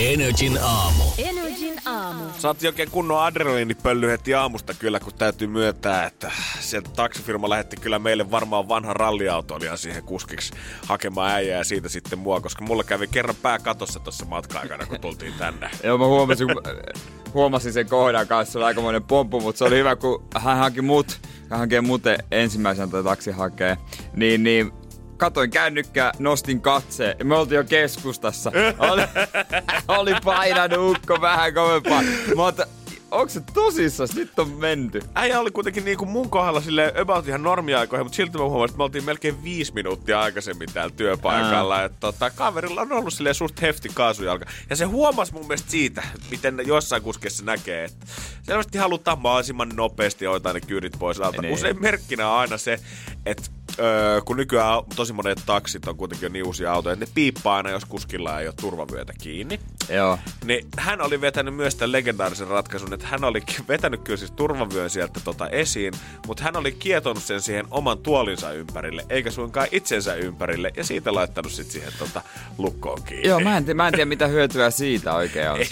Energin aamu. Energin aamu. Saat oikein kunnon adrenaliinipölly heti aamusta kyllä, kun täytyy myöntää, että sieltä taksifirma lähetti kyllä meille varmaan vanha ralliautoilija siihen kuskiksi hakemaan äijää ja siitä sitten mua, koska mulla kävi kerran pää katossa tuossa matka-aikana, kun tultiin tänne. Joo, mä huomasin, kun huomasin sen kohdan kanssa, se oli aikamoinen pomppu, mutta se oli hyvä, kun hän haki mut, hän haki muten ensimmäisenä tätä taksi hakee, niin, niin katoin kännykkää, nostin katseen ja me oltiin jo keskustassa. Oli, oli painanut ukko vähän kovempaa. Mä oon, onko se tosissaan? Nyt on menty. Äijä oli kuitenkin niin kuin mun kohdalla sille about ihan normiaikoihin, mutta silti mä huomasin, että me oltiin melkein viisi minuuttia aikaisemmin täällä työpaikalla. Että tota, kaverilla on ollut silleen suht hefti kaasujalka. Ja se huomasi mun mielestä siitä, miten jossain kuskessa näkee, että selvästi halutaan mahdollisimman nopeasti hoitaa ne kyydit pois alta. Niin. Usein merkkinä on aina se, että öö, kun nykyään tosi monet taksit on kuitenkin jo niin uusia autoja, että ne piippaa aina, jos kuskilla ei ole turvavyötä kiinni. Joo. Niin hän oli vetänyt myös tämän legendaarisen ratkaisun, että hän oli vetänyt kyllä siis turvavyön sieltä tota esiin, mutta hän oli kietonut sen siihen oman tuolinsa ympärille, eikä suinkaan itsensä ympärille, ja siitä laittanut sitten siihen tota lukkoon kiinni. Joo, mä en, mä en tiedä mitä hyötyä siitä oikein on.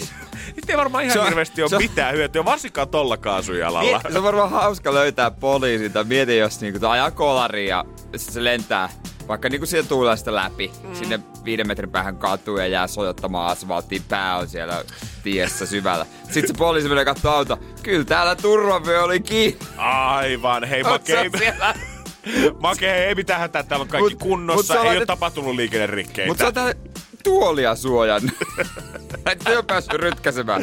Ei, ei varmaan ihan Se on- hirveästi ole on- mitään hyötyä, varsinkaan tolla kaasujalalla. Se on varmaan hauska löytää poliisilta. Mieti, jos niinku ajaa kolari ja sit se lentää vaikka niinku siellä tuulesta läpi mm. sinne viiden metrin päähän katuun ja jää sojottamaan asfalttiin. Pää on siellä tiessä syvällä. Sitten se poliisi menee kattoo auto. Kyllä täällä turvavyö oli kiinni. Aivan, hei Onks Make, se ei, mitään hätää, täällä on kaikki Mut- kunnossa, mut sä ei ole tapahtunut liikennerikkeitä. Mutta se on tää tuolia suojannut. Et oo päässyt rytkäsemään.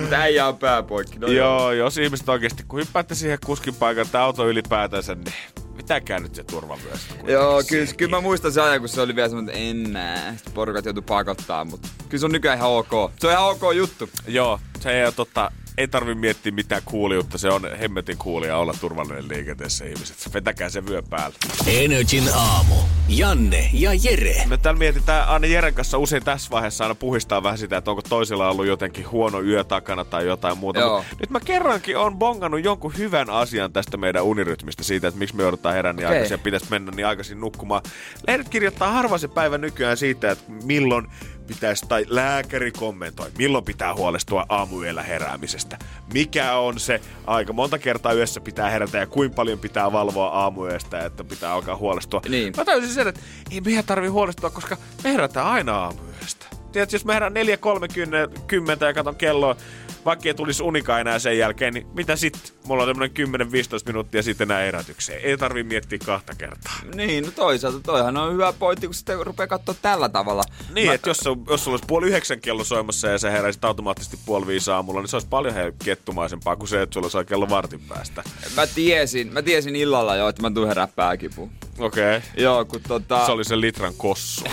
Mutta äijä on pää poikki. No Joo, jos ihmiset oikeasti, kun hyppäätte siihen kuskin paikan tai auto ylipäätänsä, niin pitäkää nyt se turvavyöstä. Joo, kyllä, kyllä mä muistan sen ajan, kun se oli vielä semmoinen, että en mä. Sitten porukat joutui pakottaa, mutta kyllä se on nykyään ihan ok. Se on ihan ok juttu. Joo, se ei ole totta, ei tarvi miettiä mitään kuuliutta, se on hemmetin kuulia olla turvallinen liikenteessä ihmiset. Vetäkää se vyö päälle. Energin aamu. Janne ja Jere. Me täällä mietitään aina Jeren kanssa usein tässä vaiheessa aina puhistaa vähän sitä, että onko toisella ollut jotenkin huono yö takana tai jotain muuta. Joo. Mut nyt mä kerrankin on bongannut jonkun hyvän asian tästä meidän unirytmistä siitä, että miksi me joudutaan herään niin Okei. aikaisin ja pitäisi mennä niin aikaisin nukkumaan. Lehdet kirjoittaa harva se päivä nykyään siitä, että milloin pitäisi, tai lääkäri kommentoi, milloin pitää huolestua aamuyöllä heräämisestä. Mikä on se aika? Monta kertaa yössä pitää herätä ja kuinka paljon pitää valvoa aamuyöstä, että pitää alkaa huolestua. Niin. Mä täysin sen, että ei meidän tarvi huolestua, koska me herätään aina aamuyöstä. Tiedätkö, jos mä herään 4.30 ja katon kelloa, vaikka ei tulisi unikaan enää sen jälkeen, niin mitä sitten? Mulla on tämmönen 10-15 minuuttia sitten enää herätykseen. Ei tarvi miettiä kahta kertaa. Niin, no toisaalta toihan on hyvä pointti, kun sitten rupeaa katsoa tällä tavalla. Niin, Mä- että jos, se- jos sulla olisi puoli yhdeksän kello soimassa ja sä heräisit automaattisesti puoli viisi aamulla, niin se olisi paljon kettumaisempaa kuin se, että sulla olisi kello vartin päästä. Mä tiesin, mä tiesin illalla jo, että mä tuun herää pääkipuun. Okei. Okay. Joo, kun tota... Se oli se litran kossu.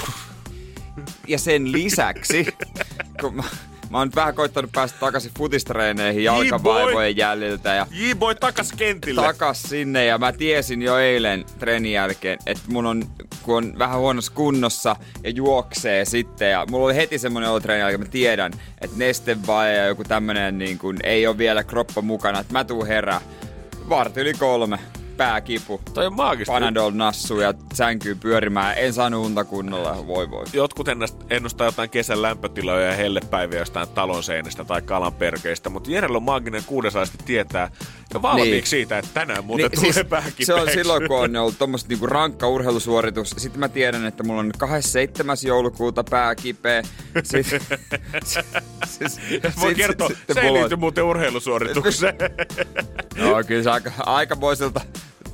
Ja sen lisäksi, kun mä, mä oon nyt vähän koittanut päästä takaisin futistreeneihin jalkavaivojen jäljiltä ja J-boy takas kentille. takas sinne ja mä tiesin jo eilen treenin jälkeen, että mun on, kun on vähän huonossa kunnossa ja juoksee sitten ja mulla oli heti semmonen olo treenin jälkeen, mä tiedän, että nestevaje ja joku tämmönen niin kun, ei ole vielä kroppa mukana, että mä tuun herää varti yli kolme, pääkipu, Toi on maagista. Panadol nassu ja sänkyy pyörimään, en saanut unta kunnolla, voi voi. Jotkut ennustaa jotain kesän lämpötiloja ja hellepäiviä jostain talon seinästä tai kalan perkeistä, mutta Jerellä on maaginen kuudesaisti tietää jo valmiiksi Niin. siitä, että tänään muuten Niin, tulee siis vähän se on silloin, kun on ollut tommoset niinku rankka urheilusuoritus. Sitten mä tiedän, että mulla on 27. joulukuuta pää kipeä. Sitten, siis, Voi kertoa, se ei liity muuten urheilusuoritukseen. Joo, kyllä se aika, aikamoiselta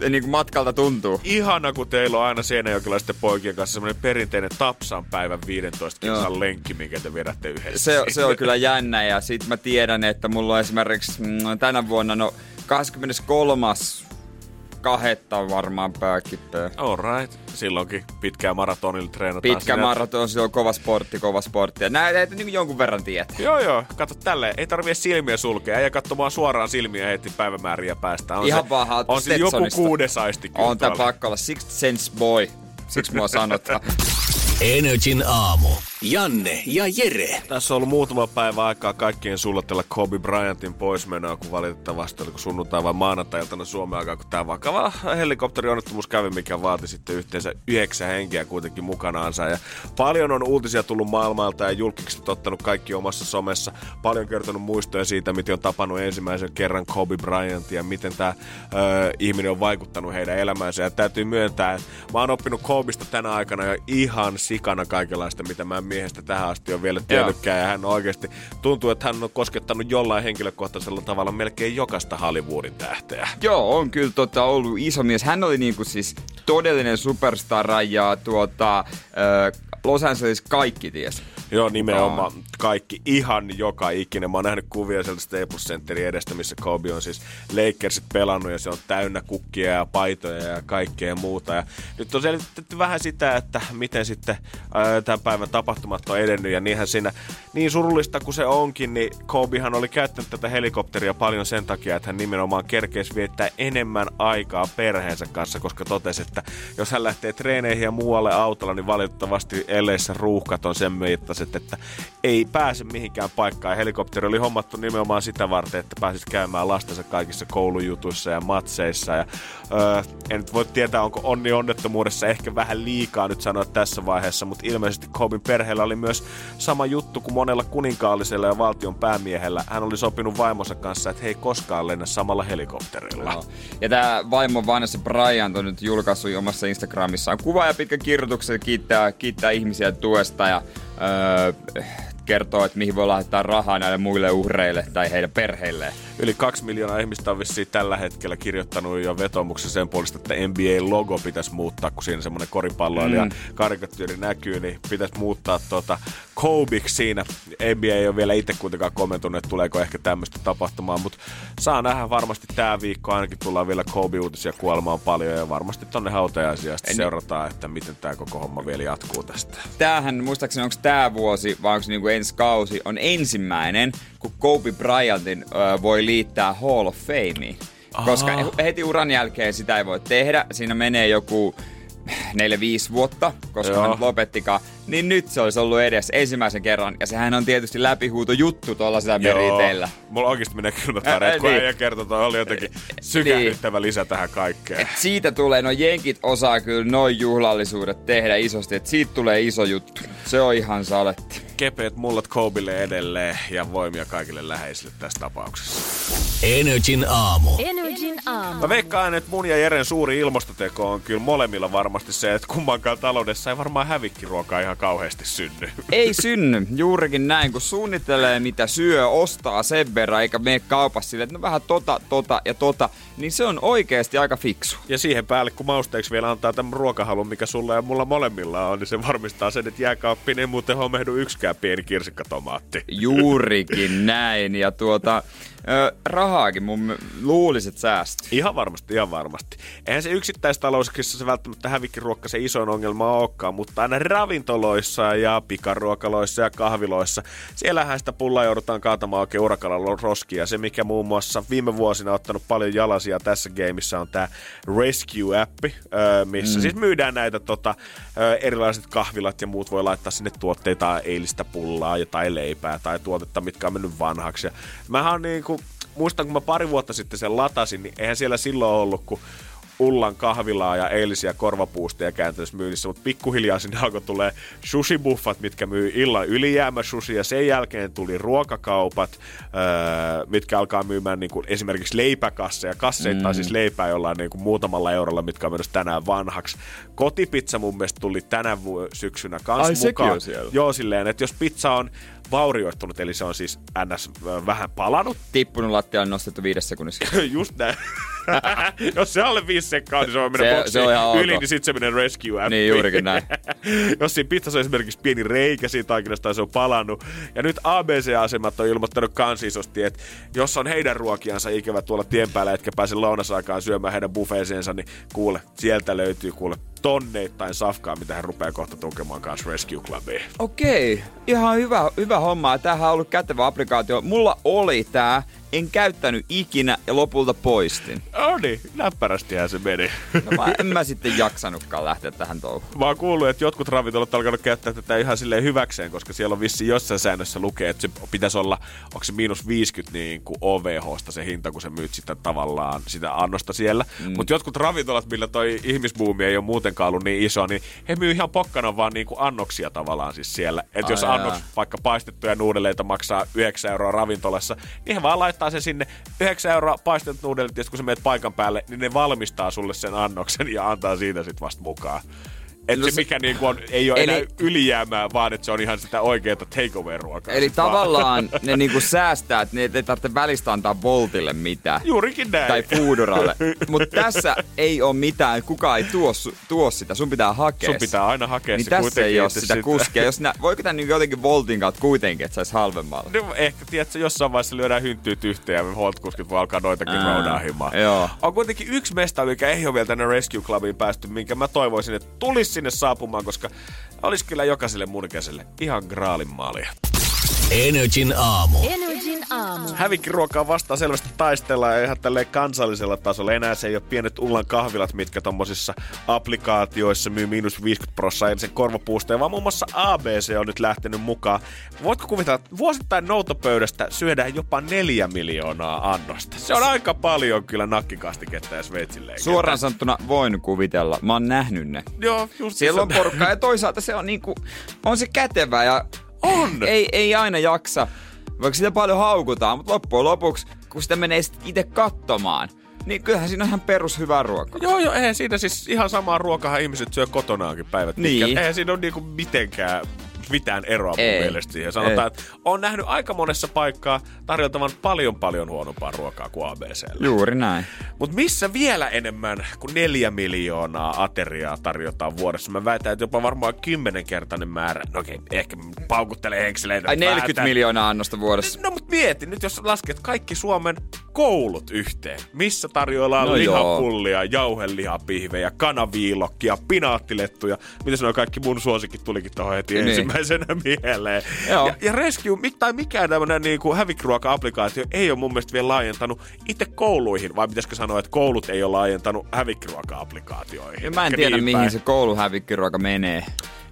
niin matkalta tuntuu. Ihana, kun teillä on aina seinäjokilaisten poikien kanssa semmoinen perinteinen Tapsan päivän 15 kilsan lenkki, minkä te vedätte yhdessä. Se, se on kyllä jännä ja sit mä tiedän, että mulla on esimerkiksi mm, tänä vuonna no 23. kahetta varmaan pääkippää. All right. Silloinkin pitkää maratonilla treenataan. Pitkä maraton, se on kova sportti, kova sportti. Ja näitä et niin jonkun verran tiedät. Joo, joo. Kato tälleen. Ei tarvitse silmiä sulkea. Ei katsomaan suoraan silmiä heti päivämääriä päästä. On Ihan se, vaan On se joku kuudes aisti kyllä On tää pakko olla Sixth Sense Boy. Siksi mua sanotaan. Energin aamu. Janne ja Jere. Tässä on ollut muutama päivä aikaa kaikkien sullotella Kobe Bryantin poismenoa, kun valitettavasti oliko sunnuntai vai maanantai-iltana Suomen aikaa, kun tämä vakava helikopterionnettomuus kävi, mikä vaati sitten yhteensä yhdeksän henkeä kuitenkin mukanaansa. Ja paljon on uutisia tullut maailmalta ja julkikset ottanut kaikki omassa somessa. Paljon kertonut muistoja siitä, miten on tapannut ensimmäisen kerran Kobe Bryantia ja miten tämä ö, ihminen on vaikuttanut heidän elämäänsä. Ja täytyy myöntää, että mä oon oppinut Kobesta tänä aikana jo ihan sikana kaikenlaista, mitä mä en miehestä tähän asti on vielä tiennytkään. Ja hän oikeasti, tuntuu, että hän on koskettanut jollain henkilökohtaisella tavalla melkein jokaista Hollywoodin tähteä. Joo, on kyllä tota, ollut iso mies. Hän oli niinku siis todellinen superstar ja tuota, äh, Los Angeles kaikki ties. Joo, nimenomaan kaikki, ihan joka ikinen. Mä oon nähnyt kuvia sieltä Staples Centerin edestä, missä Kobe on siis Lakersit pelannut ja se on täynnä kukkia ja paitoja ja kaikkea muuta. Ja nyt on selitetty vähän sitä, että miten sitten ää, tämän päivän tapahtumat on edennyt ja niinhän siinä, niin surullista kuin se onkin, niin Kobehan oli käyttänyt tätä helikopteria paljon sen takia, että hän nimenomaan kerkeisi viettää enemmän aikaa perheensä kanssa, koska totesi, että jos hän lähtee treeneihin ja muualle autolla, niin valitettavasti elleissä ruuhkat on sen mittaiset, että ei pääse mihinkään paikkaan. Helikopteri oli hommattu nimenomaan sitä varten, että pääsit käymään lastensa kaikissa koulujutuissa ja matseissa. Ja, öö, en nyt voi tietää, onko onni onnettomuudessa ehkä vähän liikaa nyt sanoa tässä vaiheessa, mutta ilmeisesti Kobin perheellä oli myös sama juttu kuin monella kuninkaallisella ja valtion päämiehellä. Hän oli sopinut vaimonsa kanssa, että he ei koskaan lennä samalla helikopterilla. Joo. Ja tämä vaimo Vanessa Bryant on nyt julkaissut omassa Instagramissaan kuva ja pitkä kirjoituksen kiittää, kiittää ihmisiä tuesta ja öö, kertoo, että mihin voi laittaa rahaa näille muille uhreille tai heidän perheilleen. Yli kaksi miljoonaa ihmistä on vissiin tällä hetkellä kirjoittanut jo vetomuksen sen puolesta, että NBA-logo pitäisi muuttaa, kun siinä semmoinen koripalloilija mm. karikatyyri näkyy, niin pitäisi muuttaa tuota Kobiksi siinä. NBA ei ole vielä itse kuitenkaan kommentoinut, että tuleeko ehkä tämmöistä tapahtumaan, mutta saa nähdä varmasti tämä viikko ainakin tullaan vielä Kobe-uutisia kuolemaan paljon ja varmasti tonne hautajaisia sitten seurataan, että miten tämä koko homma vielä jatkuu tästä. Tämähän, muistaakseni onko tämä vuosi vai onko niinku ensi kausi, on ensimmäinen, kun Kobe Bryantin ö, voi liittää Hall of Fameen. Koska heti uran jälkeen sitä ei voi tehdä. Siinä menee joku 4-5 vuotta, koska Joo. hän lopettikaan. Niin nyt se olisi ollut edes ensimmäisen kerran. Ja sehän on tietysti läpihuuto juttu tuolla sitä meriteillä. Mulla oikeasti menee kylmät väreet, kun niin. kertoi, toi oli jotenkin sykähdyttävä lisä tähän kaikkeen. Et siitä tulee, no jenkit osaa kyllä noin juhlallisuudet tehdä isosti, että siitä tulee iso juttu. Se on ihan saletti. Kepeät mullat Kobille edelleen ja voimia kaikille läheisille tässä tapauksessa. Energin aamu. Energin aamu. Mä veikkaan, että mun ja Jeren suuri ilmastoteko on kyllä molemmilla varmasti se, että kummankaan taloudessa ei varmaan hävikkiruokaa ihan kauheasti synny. Ei synny, juurikin näin, kun suunnittelee mitä syö, ostaa sen verran, eikä mene kaupassa silleen, että no vähän tota, tota ja tota, niin se on oikeasti aika fiksu. Ja siihen päälle, kun mausteeksi vielä antaa tämän ruokahalun, mikä sulla ja mulla molemmilla on, niin se varmistaa sen, että jääkaappiin ei muuten homehdu yksikään pieni kirsikkatomaatti. Juurikin näin, ja tuota, ö, rahaakin mun luuliset säästöt. Ihan varmasti, ihan varmasti. Eihän se yksittäistalouksissa se välttämättä hävikkiruokka se isoin ongelma olekaan, mutta aina ravintoloissa ja pikaruokaloissa ja kahviloissa, siellähän sitä pullaa joudutaan kaatamaan oikein urakalla roskia. Se, mikä muun muassa viime vuosina on ottanut paljon jalasia tässä gameissa on tämä Rescue-appi, missä mm. siis myydään näitä tota, erilaiset kahvilat ja muut voi laittaa sinne tuotteita, eilistä pullaa tai leipää tai tuotetta, mitkä on mennyt vanhaksi. Ja mähän on niinku, muistan, kun mä pari vuotta sitten sen latasin, niin eihän siellä silloin ollut, kun Ullan kahvilaa ja eilisiä korvapuusteja kääntäisi myynnissä, mutta pikkuhiljaa sinne alkoi tulee sushi-buffat, mitkä myy illan ylijäämä sushi, ja sen jälkeen tuli ruokakaupat, öö, mitkä alkaa myymään niin kuin esimerkiksi leipäkasseja, kasseittain mm. siis leipää jollain niin kuin muutamalla eurolla, mitkä on menossa tänään vanhaksi. Kotipizza mun mielestä tuli tänä syksynä kanssa Ai, sekin mukaan. on siellä? Joo, silleen, että jos pizza on vaurioittunut, eli se on siis ns. vähän palanut. Tippunut lattialle nostettu viidessä sekunnissa. Just näin. Jos se alle viisi sekkaa, niin se on mennä Se- boksiin se on ihan yli, ok. niin sitten se menee rescue Niin, juurikin näin. Jos siinä pizzassa on esimerkiksi pieni reikä siitä taikinasta tai se on palannut. Ja nyt ABC-asemat on ilmoittanut kans isosti, että jos on heidän ruokiansa ikävä tuolla tien päällä, etkä pääse lounasaikaan syömään heidän buffeeseensa, niin kuule, sieltä löytyy kuule tonneittain safkaa, mitä hän rupeaa kohta tukemaan kanssa Rescue Clubiin. Okei, ihan hyvä, hyvä homma. Tämähän on ollut kätevä applikaatio. Mulla oli tää, en käyttänyt ikinä ja lopulta poistin. No niin, näppärästihän se meni. No mä, en mä sitten jaksanutkaan lähteä tähän touhuun. Mä oon kuullut, että jotkut ravintolat on alkanut käyttää tätä ihan silleen hyväkseen, koska siellä on vissi jossain säännössä lukee, että se pitäisi olla, onko se miinus 50 niin kuin OVHsta se hinta, kun sä myyt sitä tavallaan sitä annosta siellä. Mm. Mutta jotkut ravintolat, millä toi ihmisbuumi ei ole muutenkaan ollut niin iso, niin he myy ihan pokkana vaan niin kuin annoksia tavallaan siis siellä. Että jos annoks vaikka paistettuja nuudeleita maksaa 9 euroa ravintolassa, niin he vaan laittaa sen sinne 9 euroa paistetut nuudelit, ja kun sä menet paikan päälle, niin ne valmistaa sulle sen annoksen ja antaa siitä sit vasta mukaan. Että No se, mikä niinku on, ei ole Eli- enää ylijäämää, vaan että se on ihan sitä oikeaa takeaway-ruokaa. Eli vaan. tavallaan ne niinku säästää, että ne ei tarvitse välistä antaa Voltille mitään. Juurikin näin. Tai Fooduralle. Mutta tässä ei ole mitään, kukaan ei tuo, tuo sitä, sun pitää hakea Sun pitää aina hakea Niin se tässä kuitenkin. ei ole sitä sit- kuskia. Jos nä, voiko tämän niinku jotenkin Voltin kautta kuitenkin, että saisi halvemmalla? No, ehkä, tiedätkö, jossain vaiheessa lyödään hynttyyt yhteen ja Volt-kuskit voi alkaa noitakin Ää, roudaa himaan. joo. On kuitenkin yksi mesta, mikä ei ole vielä tänne Rescue Clubiin päästy, minkä mä toivoisin, että tulisi sinne saapumaan, koska olisi kyllä jokaiselle mun ikäiselle ihan graalin maalia. Energin aamu. Energin aamu. Hävikkiruokaa vastaan selvästi taistellaan ja ihan tälleen kansallisella tasolla. Enää se ei ole pienet Ullan kahvilat, mitkä tommosissa applikaatioissa myy miinus 50 prosenttia sen korvapuusta, vaan muun muassa ABC on nyt lähtenyt mukaan. Voitko kuvitella, että vuosittain noutopöydästä syödään jopa neljä miljoonaa annosta? Se on aika paljon kyllä nakkikastiketta ja sveitsille. Suoraan sanottuna voin kuvitella. Mä oon nähnyt ne. Joo, just Siellä on porukkaa ja toisaalta se on niinku, on se kätevä ja On. Ei, ei aina jaksa, vaikka sitä paljon haukutaan, mutta loppujen lopuksi, kun sitä menee sit itse katsomaan, niin kyllähän siinä on ihan perus hyvää ruokaa. Joo, joo, eihän siinä siis ihan samaa ruokaa ihmiset syö kotonaankin päivät Niin. Eihän siinä ole niinku mitenkään mitään eroa mun Ei. mielestä siihen. Sanotaan, Ei. että on nähnyt aika monessa paikkaa tarjoltavan paljon paljon huonompaa ruokaa kuin ABCllä. Juuri näin. Mutta missä vielä enemmän kuin neljä miljoonaa ateriaa tarjotaan vuodessa? Mä väitän, että jopa varmaan kymmenenkertainen määrä. No okei, ehkä paukuttelee henkseleitä. Ai vähän 40 tän- miljoonaa annosta vuodessa. No mut mieti, nyt jos lasket kaikki Suomen koulut yhteen, missä tarjoillaan No no joo. lihapullia, jauhelihapihvejä, kanaviilokkia, pinaattilettuja. Mitä sanoo, kaikki mun suosikit tulikin tuohon heti Niin. ensimmäisenä mieleen. Joo. Ja, ja Rescue, tai mikään tämmönen niinku hävikkiruoka-applikaatio ei ole mun mielestä vielä laajentanut itse kouluihin, vai pitäisikö sanoa, että koulut ei ole laajentanut hävikkiruoka-applikaatioihin. Ja mä en tiedä, niin mihin päin. se kouluhävikkiruoka menee.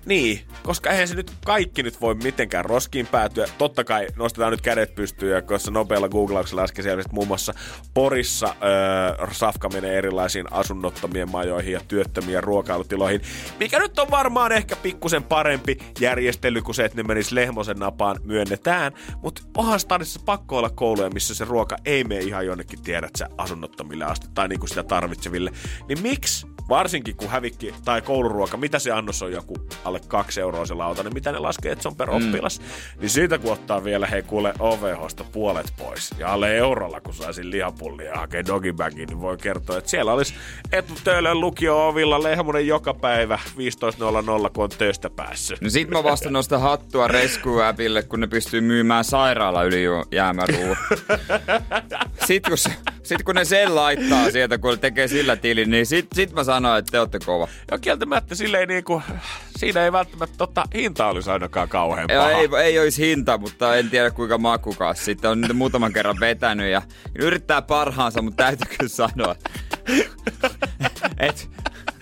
Niin, koska eihän se nyt kaikki nyt voi mitenkään roskiin päätyä. Totta kai nostetaan nyt kädet pystyyn ja koska nopealla googlauksella äsken selvästi muun muassa Porissa öö, safka menee erilaisiin asunnottomien majoihin ja työttömien ruokailutiloihin, mikä nyt on varmaan ehkä pikkusen parempi järjestely kuin se, että ne menis Lehmosen napaan myönnetään. Mutta onhan stadissa pakko olla kouluja, missä se ruoka ei mene ihan jonnekin, tiedät sä, asunnottomille asti tai niinku sitä tarvitseville. Niin miksi varsinkin kun hävikki tai kouluruoka, mitä se annos on joku alle kaksi euroa se lauta, niin mitä ne laskee, että se on per oppilas. Niin siitä kun ottaa vielä, hei kuule OVHsta puolet pois ja alle eurolla, kun saisin lihapullia ja hakee dogibagin, niin voi kertoa, että siellä olisi Etu Töölön lukio-ovilla Lehmonen joka päivä 15.00, kun on töistä päässyt. No sit mä vasta nostan hattua Rescue-appille, kun ne pystyy myymään sairaala yli jäämäruuan. Sit kun, se- sit kun ne sen laittaa sieltä, kun tekee sillä tilin, niin sit, sit mä sanon, että te ootte kova. Ja kieltämättä silleen niinku, siinä ei välttämättä tota, hinta olisi ainakaan kauhean paha. ei, ei olisi hinta, mutta en tiedä kuinka makukas. Sitten on niitä muutaman kerran vetänyt ja yrittää parhaansa, mutta täytyy kyllä sanoa, että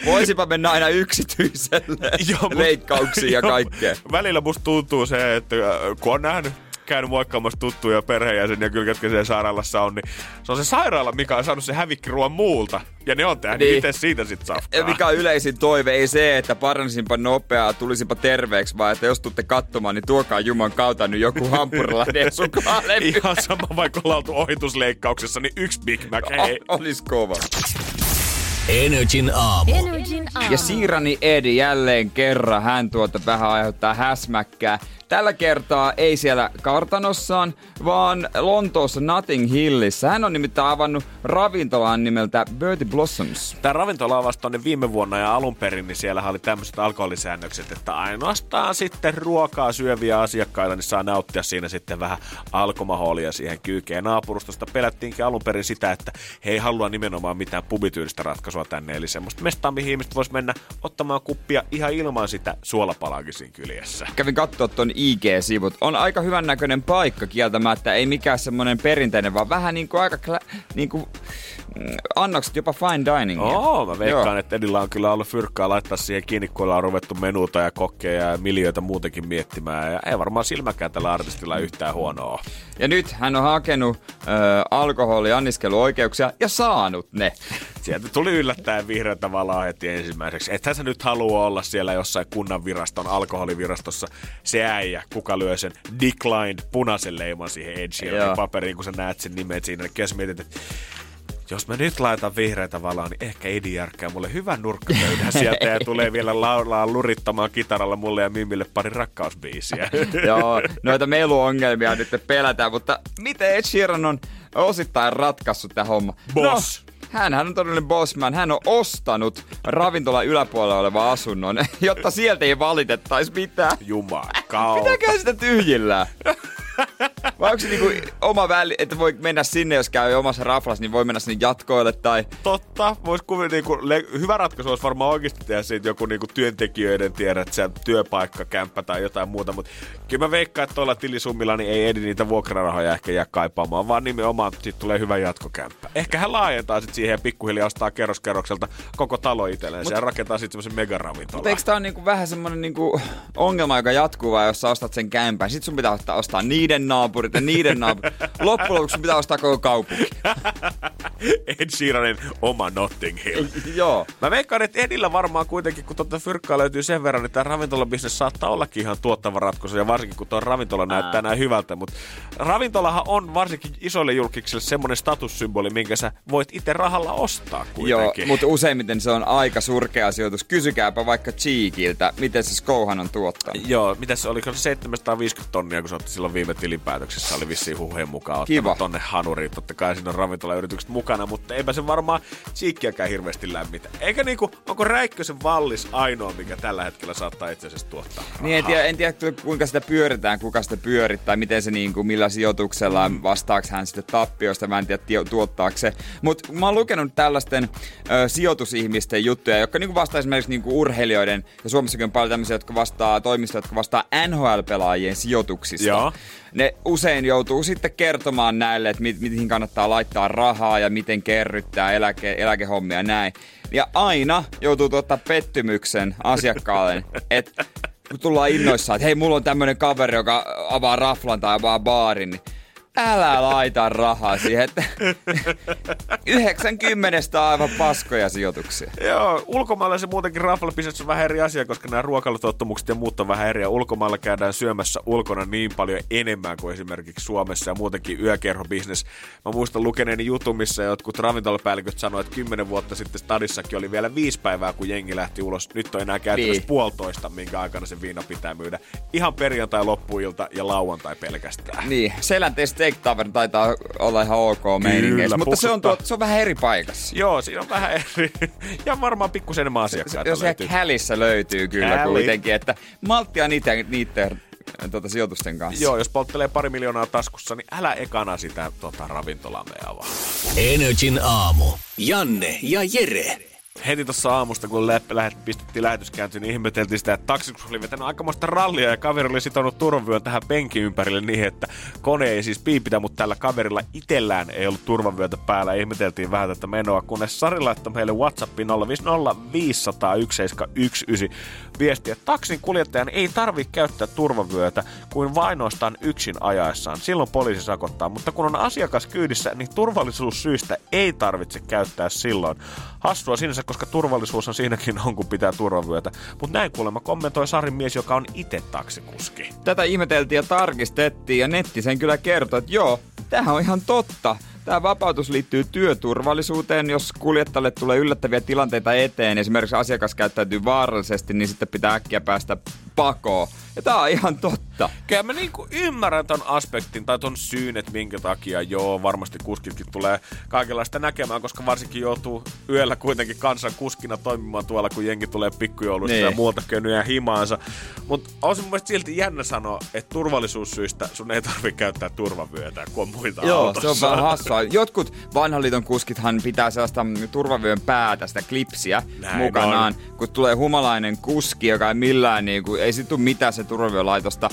voisipa mennä aina yksityiselle Joo, leikkauksiin ja Joo, kaikkea. Välillä musta tuntuu se, että äh, kun on nähnyt käynyt moikkaamassa tuttuja perheenjäseniä kyllä, ketkä siellä sairaalassa on, niin se on se sairaala, mikä on saanut se hävikkiruoan muulta. Ja ne on tehnyt Niin. niin. itse siitä sit safkaa. Mikä on yleisin toive, ei se, että paransinpa nopeaa, tulisipa terveeksi, vaan että jos tuutte katsomaan, niin tuokaa Juman kautta nyt joku hampurilainen sukaalevy. Ihan sama, vaikka ollaan oltu ohitusleikkauksessa, niin yksi Big Mac, hei. O- Olis kova. Energin aamu. Energin aamu. Ja Siirani Edi jälleen kerran, hän tuota vähän aiheuttaa häsmäkkää. Tällä kertaa ei siellä kartanossaan, vaan Lontoossa Notting Hillissä. Hän on nimittäin avannut ravintolan nimeltä Bertie Blossoms. Tämä ravintola avasi tonne viime vuonna ja alun perin, niin siellä oli tämmöiset alkoholisäännökset, että ainoastaan sitten ruokaa syöviä asiakkaita, niin saa nauttia siinä sitten vähän alkomaholia siihen kyykeen. Naapurustosta pelättiinkin alun perin sitä, että he ei halua nimenomaan mitään pubityylistä ratkaisua tänne, eli semmoista mestaa, mihin ihmiset vois mennä ottamaan kuppia ihan ilman sitä suolapalaakin siinä kyljessä. Kävin katsoa ton IG-sivut. On aika hyvän näköinen paikka kieltämättä. Ei mikään semmonen perinteinen, vaan vähän niinku aika klä, niinku, mm, annokset jopa fine dining. Oo, mä veikkaan, että Edillä on kyllä ollut fyrkkaa laittaa siihen kiinni, kun ollaan ruvettu menuta ja kokkeja ja miljöitä muutenkin miettimään. Ja ei varmaan silmäkään tällä artistilla yhtään huonoa. Ja nyt hän on hakenut ö, alkoholi anniskeluoikeuksia ja saanut ne. Sieltä tuli yllättäen vihreätä valaa heti ensimmäiseksi. Ethän sä nyt halua olla siellä jossain kunnan viraston, alkoholivirastossa se äijä, kuka lyö sen declined punaisen leiman siihen Ed Sheeranin Joo. paperiin, kun sä näet sen nimet siinä. Niin Kes mietit, että jos mä nyt laitan vihreätä valaa, niin ehkä Edi järkkää mulle hyvän nurkkapöydän sieltä ja tulee vielä laulaa lurittamaan kitaralla mulle ja Mimille pari rakkausbiisiä. Joo, noita meluongelmia nyt pelätään, mutta miten Ed Sheeran on osittain ratkaissut tämä homma? Boss. No, hänhän on todellinen bossman. Hän on ostanut ravintola yläpuolella olevan asunnon, jotta sieltä ei valitettaisi mitään. Jumakauta. Pitääkö sitä tyhjillään? Vai onko se niinku oma väli, että voi mennä sinne, jos käy omassa raflassa, niin voi mennä sinne jatkoille tai... Totta, vois kuvitella, niinku, le- hyvä ratkaisu olisi varmaan oikeasti tehdä siitä joku niinku työntekijöiden tiedä, että se työpaikka, kämppä tai jotain muuta, mutta kyllä mä veikkaan, että tuolla tilisummilla niin ei Edi niitä vuokrarahoja ehkä jää kaipaamaan, vaan nimenomaan siitä tulee hyvä jatkokämppä. Ehkä hän laajentaa sitten siihen ja pikkuhiljaa ostaa kerroskerrokselta koko talo itselleen ja rakentaa sitten semmoisen megaravintolan. Mutta eikö tää on niinku vähän semmonen niinku ongelma, joka jatkuu vaan, jos sä ostat sen kämpän. Sit sun pitää ostaa, ostaa niiden naapurit ja niiden naapurit. Loppujen lopuksi pitää ostaa koko kaupunki. Ed Sheeranin oma Notting Hill. Joo. Mä veikkaan, että Edillä varmaan kuitenkin, kun tuota fyrkkaa löytyy sen verran, niin tämä ravintolabisnes saattaa ollakin ihan tuottava ratkaisu, ja varsinkin kun tuo ravintola näyttää näin hyvältä. Mutta ravintolahan on varsinkin isoille julkiksille semmoinen statussymboli, minkä sä voit itse rahalla ostaa Joo, kuitenkin. mutta useimmiten se on aika surkea sijoitus. Kysykääpä vaikka Cheekiltä, miten se Skouhan on tuottanut. Joo, mitäs oliko se 750 tonnia, kun se otti silloin viime tilinpäätöksessä, oli vissiin huheen mukaan Kiva. tonne hanuriin. Totta kai siinä on ravintolayritykset mukana, mutta eipä se varmaan Cheekkiäkään hirveästi lämmitä. Eikä niinku, onko Räikkösen vallis ainoa, mikä tällä hetkellä saattaa itse asiassa tuottaa rahaa? Niin en tiedä, en tiedä, kuinka sitä pyöritään, kuka sitä pyörittää, miten se niin kuin, millä sijoituksella mm. vastaako hän sitten tappiosta, mä en tiedä tuottaako se. Mutta mä oon lukenut tällaisten ö, sijoitusihmisten juttuja, jotka niin vastaa esimerkiksi niin kuin urheilijoiden, ja Suomessakin on paljon tämmöisiä, jotka vastaa toimistoja, jotka vastaa NHL-pelaajien sijoituksista. Joo. Ne usein joutuu sitten kertomaan näille, että mi- mihin kannattaa laittaa rahaa ja miten kerryttää eläke- eläkehommia ja näin. Ja aina joutuu tuottaa pettymyksen asiakkaalle, että kun tullaan innoissaan, että hei, mulla on tämmönen kaveri, joka avaa raflan tai avaa baarin, niin älä laita rahaa siihen, että 90 on aivan paskoja sijoituksia. Joo, ulkomailla se muutenkin raflabisnes on vähän eri asia, koska nämä ruokailutottumukset ja muut on vähän eri. Ja ulkomailla käydään syömässä ulkona niin paljon enemmän kuin esimerkiksi Suomessa ja muutenkin yökerhobisnes. Mä muistan lukeneeni jutun, missä jotkut ravintolapäälliköt sanoivat, että kymmenen vuotta sitten stadissakin oli vielä viisi päivää, kun jengi lähti ulos. Nyt on enää käytännössä Niin. puolitoista, minkä aikana se viina pitää myydä. Ihan perjantai, loppuilta ja lauantai pelkästään. Niin, Selänteen Steak Tavern taitaa olla ihan ok meiningeissä, mutta se on, tuo, se on vähän eri paikassa. Joo, siinä on vähän eri. Ja varmaan pikkusen enemmän asiakkaita Jos löytyy. Hälissä löytyy kyllä Häli. kuitenkin, että malttia niitä, niiden tuota, sijoitusten kanssa. Joo, jos polttelee pari miljoonaa taskussa, niin älä ekana sitä tota, ravintolaa me avaa. Energin aamu. Janne ja Jere. Heti tuossa aamusta, kun lä- lähet, pistettiin lähetyskäyntiin, niin ihmeteltiin sitä, että taksikus oli vetänyt aikamoista rallia ja kaveri oli sitonut turvavyön tähän penkin ympärille niin, että kone ei siis piipitä, mutta tällä kaverilla itellään ei ollut turvavyötä päällä. Ihmeteltiin vähän tätä menoa, kunnes Sari laittoi meille Whatsappiin 050501719 viestiä, että taksin kuljettajan ei tarvitse käyttää turvavyötä kuin vain ainoastaan yksin ajaessaan. Silloin poliisi sakottaa, mutta kun on asiakas kyydissä, niin turvallisuussyistä ei tarvitse käyttää silloin. Hassua sinänsä, koska turvallisuus on siinäkin on, kun pitää turvavyötä. Mutta näin kuulemma kommentoi Sarin mies, joka on itse taksikuski. Tätä ihmeteltiin ja tarkistettiin ja netti sen kyllä kertoi, että joo, tämähän on ihan totta. Tämä vapautus liittyy työturvallisuuteen. Jos kuljettajalle tulee yllättäviä tilanteita eteen, esimerkiksi asiakas käyttäytyy vaarallisesti, niin sitten pitää äkkiä päästä pakoon. Ja tää on ihan totta. Kyllä mä niinku ymmärrän ton aspektin tai ton syyn, että minkä takia joo, varmasti kuskitkin tulee kaikenlaista näkemään, koska varsinkin joutuu yöllä kuitenkin kansan kuskina toimimaan tuolla, kun jengi tulee pikkujoulusta niin. ja muuta könyä himaansa. Mutta on se mun mielestä silti jännä sanoa, että turvallisuussyistä sun ei tarvi käyttää turvavyötä, kun on muita Joo, autossa. se on vähän hassua. Jotkut vanhan liiton kuskithan pitää sellaista turvavyön päätä, sitä klipsiä Näin mukanaan, kun tulee humalainen kuski, joka ei millään niinku, ei sit tule mitään se turvavyölaitosta,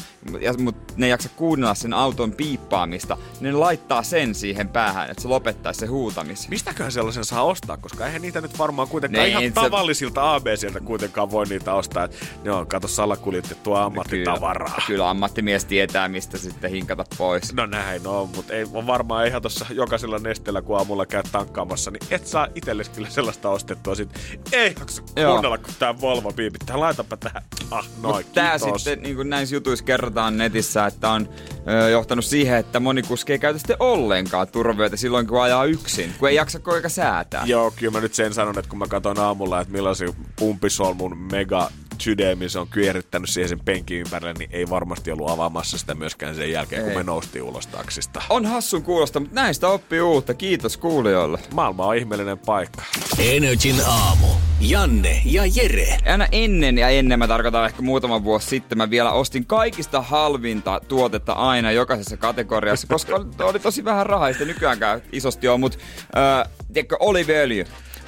mutta ne ei jaksa kuunnella sen auton piippaamista, ne laittaa sen siihen päähän, että se lopettaisi se huutamisen. Mistäköhän sellaisen saa ostaa, koska eihän niitä nyt varmaan kuitenkaan Ne, ihan se- tavallisilta ABCltä kuitenkaan voi niitä ostaa. Et ne on, kato, salakuljetettua ammattitavaraa. Kyllä ammattimies tietää, mistä sitten hinkata pois. No näin on, mutta ei on varmaan ihan tuossa jokaisella nesteellä, kun aamulla käy tankkaamassa, niin et saa itsellesi kyllä sellaista ostettua. Sit ei jaksa kuunnella, kun tää Volvo piipittää. Laitapa tähän. Ah, noin, Mut tää sitten, niin kuin näissä jutuissa kerrotaan netissä, että on ö, johtanut siihen, että moni kuski ei käytä sitten ollenkaan turvavyötä silloin, kun ajaa yksin, kun ei jaksa koika säätää. Joo, kyllä mä nyt sen sanon, että kun mä katson aamulla, että millaisia pumpisolmun mega sydämin se on kyerittänyt siihen sen penkin ympärille, niin ei varmasti ollut avaamassa sitä myöskään sen jälkeen, kun Ei. me noustiin ulos taksista. On hassun kuulosta, mutta näistä oppii uutta. Kiitos kuulijoille. Maailma on ihmeellinen paikka. Energin aamu. Janne ja Jere. Aina ennen ja ennen, mä tarkoitan ehkä muutama vuosi sitten, mä vielä ostin kaikista halvinta tuotetta aina jokaisessa kategoriassa, koska oli, tosi vähän rahaa, sitä nykyäänkään isosti ole, mutta äh, tiedätkö, oliviöljy.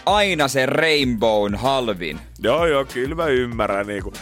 Aina se Rainbown halvin. Joo, joo, kyllä mä ymmärrän. Niin kuin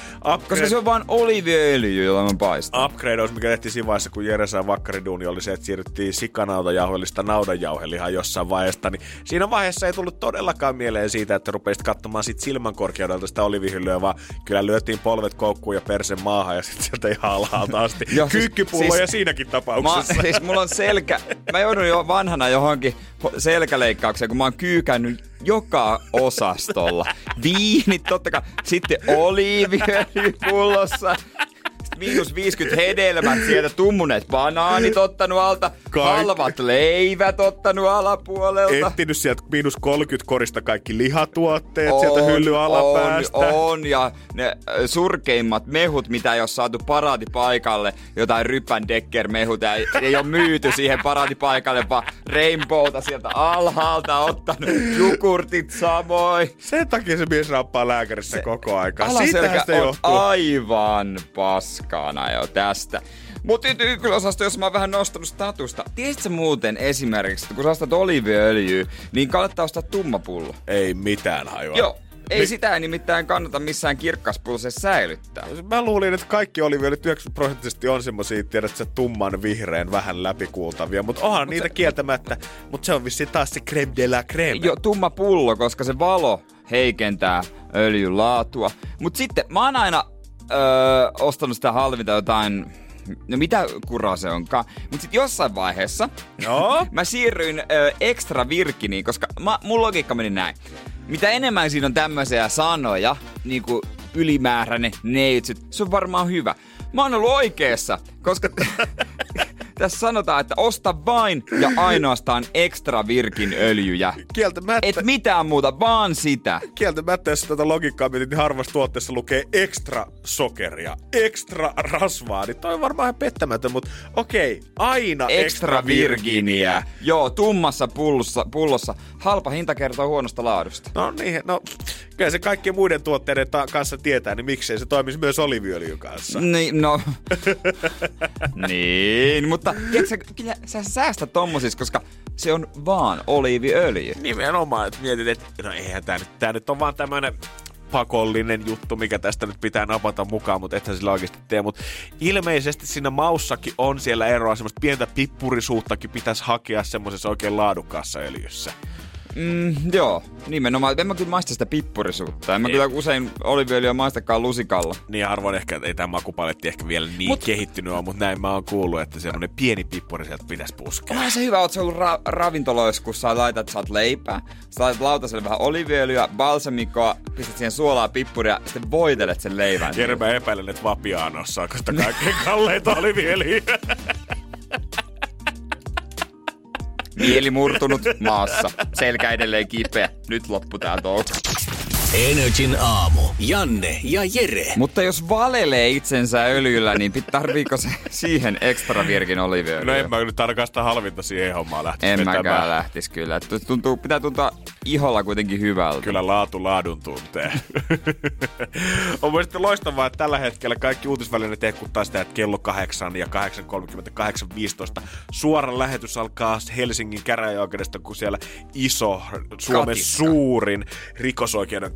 Koska se on vain oliviöljy, jolla mä paistan. upgradeaus, mikä tehtiin siinä vaiheessa, kun Jere sai vakkariduuni, oli se, että siirryttiin sikanaudajauhelista naudanjauhelihaan jossain vaiheessa. Niin siinä vaiheessa ei tullut todellakaan mieleen siitä, että rupeisit katsomaan sit silmän korkeudelta sitä olivihyllyä, vaan kyllä lyötiin polvet koukkuun ja persen maahan ja sitten sieltä ihan alhaalta asti. Joo, siis- siis- siinäkin Mä, tapauksessa. siis mulla on selkä, mä joudun jo vanhana johonkin ho- selkäleikkaukseen, kun mä oon kyykännyt joka osastolla. Viinit totta kai, sitten oliiviöljypullossa, sitten miinus 50 hedelmät sieltä, tummuneet banaanit ottanut alta, Kaikki. halvat leivät ottanut alapuolelta. Etsinyt sieltä miinus 30 korista kaikki lihatuotteet sieltä hylly alapäästä. On, on, ja ne ö, surkeimmat mehut, mitä ei ole saatu paraatipaikalle, jotain ryppän decker mehut, ei, ei ole myyty siihen paraatipaikalle, vaan Rainbowta sieltä alhaalta ottanut, jukurtit samoin. Sen takia se mies rappaa lääkärissä koko aikaa. Alaselkä Siitähän se on johtuu. aivan paskana jo tästä. Mutta ykkösosasto, jos mä oon vähän nostanut statusta. Tiesitkö muuten esimerkiksi, että kun sä ostat oliviöljyä, niin kannattaa ostaa tumma pullo? Ei mitään hajua. Joo. Ei Niin- sitä nimittäin kannata missään kirkkaspullossa säilyttää. Mä luulin, että kaikki oliviolit 90 prosenttisesti on semmosia, tiedät sä, tumman vihreän vähän läpikuultavia, mutta onhan mut niitä se... kieltämättä. Mutta se on vissiin taas se creme de la creme. Jo, tumma pullo, koska se valo heikentää öljyn laatua. Mut sitten mä oon aina öö, ostanut sitä halvinta jotain No mitä kuraa se onkaan. Mut sit jossain vaiheessa Joo. mä siirryin ö, extra virkiniin, koska mä, mun logiikka meni näin. Mitä enemmän siinä on tämmöisiä sanoja, niinku ylimääräinen, neitsyt, se on varmaan hyvä. Mä oon ollut oikeassa, koska tässä sanotaan, että osta vain ja ainoastaan extra virkin öljyjä. Kieltämättä, Et mitään muuta, vaan sitä. kieltämättä, jos tätä logiikkaa mietit, niin harvassa tuotteessa lukee ekstra sokeria, ekstra rasvaa, niin toi on varmaan ihan pettämätön, mutta okei, aina Extra virginia. Joo, tummassa pullossa, pullossa. Halpa hinta kertoo huonosta laadusta. No niin, no kyllä se kaikkien muiden tuotteiden ta- kanssa tietää, niin miksei se toimisi myös oliviöljyn kanssa. Niin, no. niin, mutta tiedätkö, kyllä sä säästät tommosissa, koska se on vaan oliiviöljy. Nimenomaan, että mietit, että no eihän tää nyt, tää nyt on vaan tämmönen pakollinen juttu, mikä tästä nyt pitää napata mukaan, mutta ethän sillä oikeasti tee. Mutta ilmeisesti siinä maussakin on siellä eroa, semmoista pientä pippurisuuttakin pitäisi hakea semmoisessa oikein laadukkaassa öljyssä. Mm, joo, nimenomaan. En mä kyllä maista sitä pippurisuutta. En mä Ei. kyllä usein oliviöljyä maistakaan lusikalla. Niin harvoin ehkä, ei tämä makupaletti ehkä vielä niin Mut- kehittynyt ole, mutta näin mä oon kuullut, että semmoinen pieni pippuri sieltä pitäisi puskea. Onhan se hyvä, oot sä ollut ra- ravintoloissa, kun sä laitat, sä oot leipää, sä laitat lautaselle vähän oliviöljyä, balsamikoa, pistät siihen suolaa, pippuria, ja sitten voitelet sen leivän. Jere, mä epäilen, että Vapianossa on kaikkein kalleita oliviöljyä. Mieli murtunut maassa. Selkä edelleen kipeä. Nyt loppu tää touko. Energin aamu. Janne ja Jere. Mutta jos valelee itsensä öljyllä, niin pit- tarviiko se siihen ekstra virgin oliiviöljyä? No en mä nyt tarkasta halvinta siihen hommaan lähtisi En vetämään. mäkään lähtis kyllä. Tu- Tuntuu, pitää tuntua iholla kuitenkin hyvältä. Kyllä laatu laadun tuntee. on mielestäni loistavaa, että tällä hetkellä kaikki uutisvälineet ehkuttaa sitä, että kello 8 ja 8.30, 8.15 suora lähetys alkaa Helsingin käräjäoikeudesta, kun siellä iso, Suomen Katiska. suurin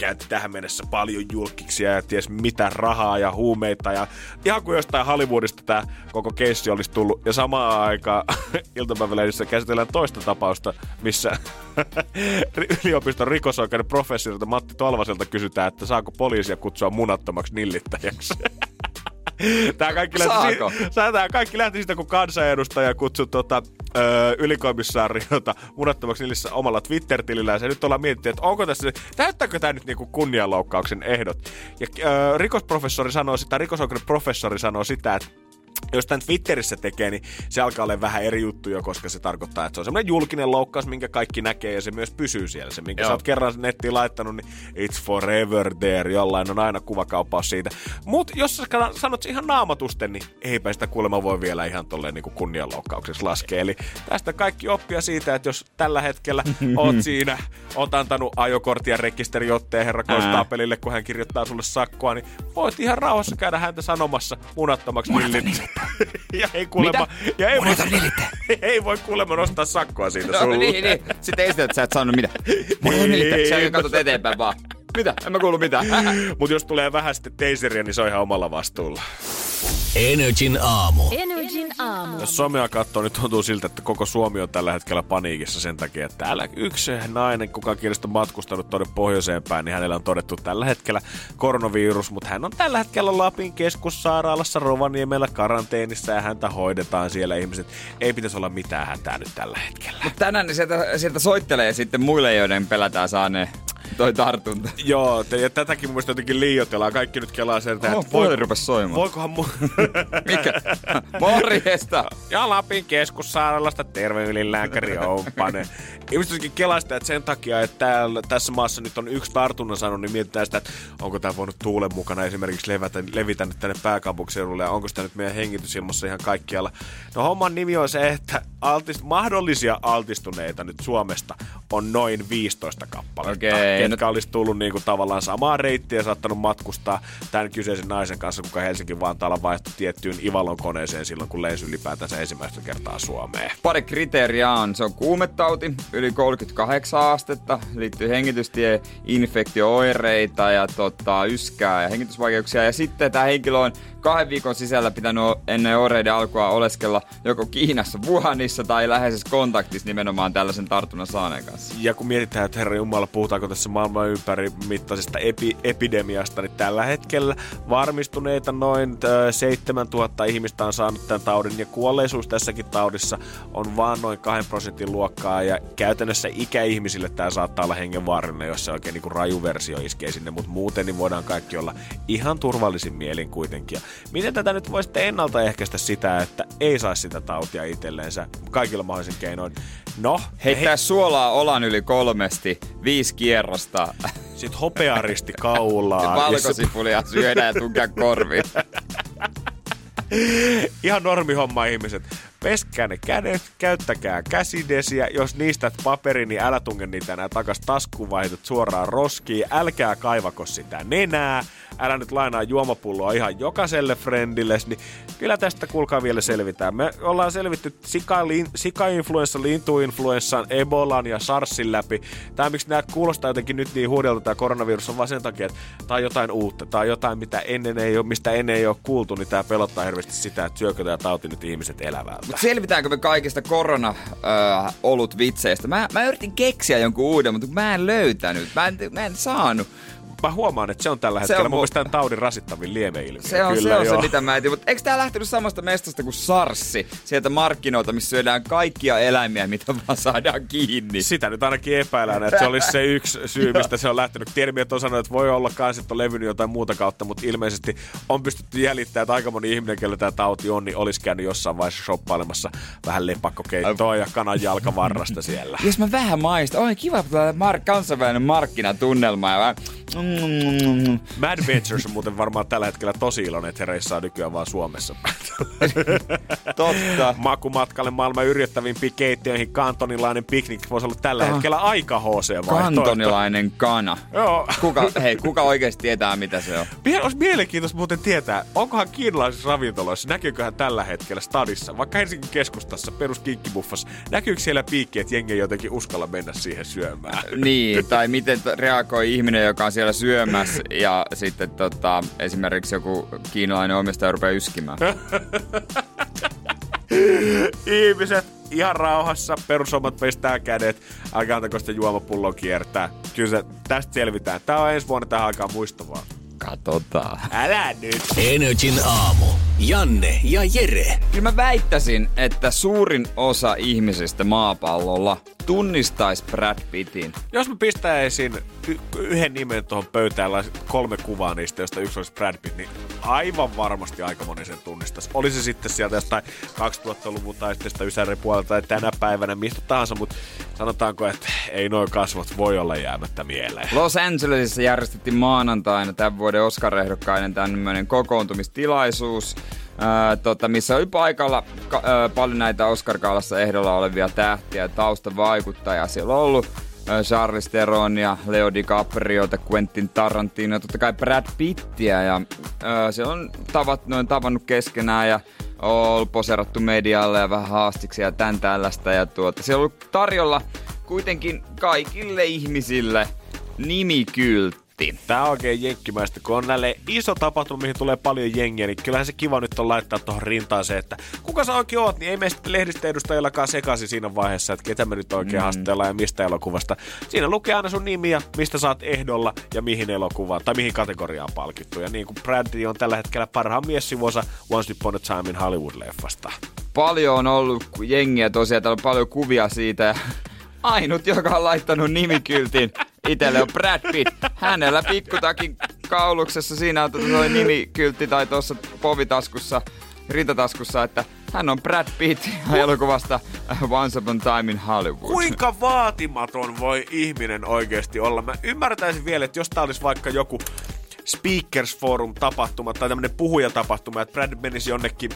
rikosoikeudenkäynti tähän mennessä paljon julkiksia ja ties mitä rahaa ja huumeita ja ihan kuin jostain Hollywoodista tämä koko keissi olisi tullut. Ja samaan aikaan iltapäivälehdissä käsitellään toista tapausta, missä yliopiston rikosoikeuden professorilta Matti Tolvaselta kysytään, että saako poliisia kutsua munattomaksi nillittäjäksi. Tämä kaikki, lähti, si- tämä kaikki lähti siitä, kun kansanedustaja kutsui tota, ö, ylikomissaariota munattomaksi nillissä omalla Twitter-tilillä. Ja nyt ollaan mietitty, että onko tässä, täyttääkö tämä nyt niinku kunnianloukkauksen ehdot. Ja ö, rikosprofessori sanoo sitä, rikosoikeuden professori sanoo sitä, että jos tämän Twitterissä tekee, niin se alkaa olla vähän eri juttu jo, koska se tarkoittaa, että se on semmoinen julkinen loukkaus, minkä kaikki näkee ja se myös pysyy siellä. Se, minkä Joo. sä oot kerran nettiin laittanut, niin it's forever there. Jollain on aina kuvakauppaus siitä. Mutta jos sä sanot ihan naamatusten, niin eipä sitä kuulemma voi vielä ihan tolleen niin kunnianloukkaukseksi laskea. Eli tästä kaikki oppia siitä, että jos tällä hetkellä oot siinä, oot antanut ajokortin ja rekisteriotteen herra Konstaapelille, kun hän kirjoittaa sulle sakkoa, niin voit ihan rauhassa käydä häntä sanomassa munattomaksi nillit. Ja ei kuulemma, ja ei voi, ei voi kuulemma nostaa sakkoa siitä No, sulle. niin, niin. Sitten esität, että sä et saanut mitä. Mulla on niitä. Sä katsot eteenpäin vaan. Mitä? En mä kuulu mitään. Mutta jos tulee vähän sitten teiseriä, niin se on ihan omalla vastuulla. Energin aamu. Energin aamu. Jos somea katsoo, niin tuntuu siltä, että koko Suomi on tällä hetkellä paniikissa sen takia, että täällä yksi nainen, kuka kielestä on matkustanut tuonne pohjoiseen päin, niin hänellä on todettu tällä hetkellä koronavirus, mutta hän on tällä hetkellä Lapin keskussairaalassa Rovaniemellä karanteenissa ja häntä hoidetaan siellä ihmiset. Ei pitäisi olla mitään hätää nyt tällä hetkellä. Tänään ne sieltä, sieltä soittelee sitten muille, joiden pelätään saaneen toi tartunta. Joo, te, ja tätäkin mun mielestä jotenkin liioitellaan. Kaikki nyt kelaa sen, että Oho, puhelin rupesi soimaan. voikohan mu... Mikä? Morjesta! Ja Lapin keskussairaalasta terve ylilääkäri Ouppanen. Ihmiset jotenkin kelaa sitä, että sen takia, että täällä, tässä maassa nyt on yksi tartunnan saanut, niin mietitään sitä, että onko tämä voinut tuulen mukana esimerkiksi levätä, levitä nyt tänne pääkaupunkiseudulle ja onko sitä nyt meidän hengitysilmassa ihan kaikkialla. No homman nimi on se, että altist, mahdollisia altistuneita nyt Suomesta on noin 15 kappaletta, Okei, ketkä olisi tullut niinku tavallaan samaa reittiä ja saattanut matkustaa tämän kyseisen naisen kanssa, kuka Helsinki Vantaalla vaihtoi tiettyyn Ivalon koneeseen silloin, kun lensi ylipäätänsä ensimmäistä kertaa Suomeen. Pari kriteeriä on. Se on kuumetauti, yli 38 astetta, liittyy hengitystie, infektiooireita ja tota, yskää ja hengitysvaikeuksia. Ja sitten tämä henkilö on kahden viikon sisällä pitänyt ennen oireiden alkua oleskella joko Kiinassa, Wuhanissa tai läheisessä kontaktissa nimenomaan tällaisen tartunnan saaneen kanssa. Ja kun mietitään, että herra Jumala, puhutaanko tässä maailman ympäri mittaisesta epi- epidemiasta, niin tällä hetkellä varmistuneita noin 7000 ihmistä on saanut tämän taudin, ja kuolleisuus tässäkin taudissa on vaan noin 2 prosentin luokkaa, ja käytännössä ikäihmisille tämä saattaa olla hengenvaarallinen, jos se oikein niin raju versio iskee sinne, mutta muuten niin voidaan kaikki olla ihan turvallisin mielin kuitenkin. Ja miten tätä nyt voi sitten ennaltaehkäistä sitä, että ei saa sitä tautia itselleensä kaikilla mahdollisin keinoin? No, Heittää suolaa olan yli kolmesti, viisi kierrosta, Sitten hopearisti kaulaa. valkosipulia syödään ja tunkea korviin. Ihan normihomma ihmiset. Peskää ne kädet, käyttäkää käsidesiä. Jos niistä paperi, niin älä tunge niitä enää takas taskuun, heität suoraan roskiin. Älkää kaivako sitä nenää. Älä nyt lainaa juomapulloa ihan jokaiselle friendille, niin kyllä tästä kuulkaa vielä selvitään. Me ollaan selvitty sika, lin, sika-influenssa, lintuinfluenssan, ebolan ja sarsin läpi. Tämä miksi nämä kuulostaa jotenkin nyt niin huudelta tämä koronavirus on vaan sen takia, että tämä on jotain uutta. On jotain, mitä ennen ei ole, mistä ennen ei ole kuultu, niin tämä pelottaa hirveästi sitä, että syökö tämä tauti nyt ihmiset elävältä. Mut selvitäänkö me kaikista korona-olut vitseistä? Mä, mä yritin keksiä jonkun uuden, mutta mä en löytänyt. Mä en, mä en saanut. Mä huomaan, että se on tällä Se hetkellä on mun mu- mielestä tämän taudin rasittavin lieveilmiö. Se on, Kyllä se, on se, mitä mä etin. Mutta eikö tää lähtenyt samasta mestasta kuin Sarssi? Sieltä markkinoilta, missä syödään kaikkia eläimiä, mitä vaan saadaan kiinni. Sitä nyt ainakin epäillään, että se olisi se yksi syy, mistä se on lähtenyt. Tiedemiehet on sanonut, että voi olla kans, että on levinnyt jotain muuta kautta, mutta ilmeisesti on pystytty jäljittämään, että aika moni ihminen, kellä tämä tauti on, niin olisi käynyt jossain vaiheessa shoppailemassa vähän lepakkokeittoa ja kanan jalkavarrasta siellä. Jos mä vähän maistan, oi kiva, tää mar- kansainvälinen markkinatunnelma ja vähän... Mm, Mad Ventures on muuten varmaan tällä hetkellä tosi iloinen, että he reissaa nykyään vaan Suomessa. totta. Makumatkalle maailman yrjettävimpiin keittiöihin kantonilainen piknik voisi olla tällä Ah. hetkellä aika HC. Kantonilainen kana. Joo. Kuka, hei, kuka oikeasti tietää, mitä se on? Mie- Olisi mielenkiintoista muuten tietää, onkohan kiinalaisissa ravintoloissa, näkyyköhän tällä hetkellä stadissa, vaikka Helsingin keskustassa, peruskinkibuffassa, näkyykö siellä piikki, että jengi jotenkin uskalla mennä siihen syömään? Niin, tai miten reagoi ihminen, joka on siellä syömässä ja sitten tota, esimerkiksi joku kiinalainen omistaja rupeaa yskimään. Ihmiset, ihan rauhassa, perusomat pestää kädet, älkää antako sitä juomapulloa kiertää. Kyllä se, tästä selvitään. Tää on ensi vuonna tähän aikaan muistavaa. Katsotaan. Älä nyt! Energin aamu. Janne ja Jere. Kyllä mä väittäisin, että suurin osa ihmisistä maapallolla tunnistaisi Brad Pittin. Jos mä pistäisin y- yhden nimen tuohon pöytään, kolme kuvaa niistä, josta yksi olisi Brad Pitt, niin aivan varmasti aika moni sen tunnistaisi. Oli se sitten sieltä jostain 2000-luvun tai sitten sitä Ysärin puolelta tai tänä päivänä, mistä tahansa, mutta sanotaanko, että ei noin kasvot voi olla jäämättä mieleen. Los Angelesissa järjestettiin maanantaina tämän vuoden Oscar-ehdokkaiden tämmöinen kokoontumistilaisuus, ää, tota, missä oli paikalla ka- ää, paljon näitä Oscar-kaalassa ehdolla olevia tähtiä ja taustavaikuttajia. Siellä on ollut ää, Charles Theron ja Leo DiCapriota, Quentin Tarantino ja totta kai Brad Pittiä. Ja ää, siellä on tavat, noin tavannut keskenään ja on poserattu medialle ja vähän haastiksi ja tän tällaista. Ja tuota, siellä on ollut tarjolla kuitenkin kaikille ihmisille nimikyltti. Tää on oikein jenkkimäistä, kun on näille iso tapahtuma, mihin tulee paljon jengiä, niin kyllähän se kiva nyt on laittaa tuohon rintaan se, että kuka sä oikein oot, niin ei mene sitten lehdistöedustajillakaan sekaisin siinä vaiheessa, että ketä me nyt oikein mm. haastellaan ja mistä elokuvasta. Siinä lukee aina sun nimi ja mistä sä oot ehdolla ja mihin elokuvaan tai mihin kategoriaan palkittu. Ja niin kuin Bradley on tällä hetkellä parhaan miessivuosa Once Upon a Time in Hollywood-leffasta. Paljon on ollut jengiä tosiaan, täällä on paljon kuvia siitä ainut, joka on laittanut nimikyltin itselle on Brad Pitt. Hänellä pikkutakin kauluksessa siinä on tuo nimikyltti tai tuossa povitaskussa, rintataskussa, että hän on Brad Pitt elokuvasta Once Upon a Time in Hollywood. Kuinka vaatimaton voi ihminen oikeasti olla? Mä ymmärtäisin vielä, että jos tää olisi vaikka joku Speakers Forum tapahtuma tai tämmönen puhujatapahtuma, että Brad menisi jonnekin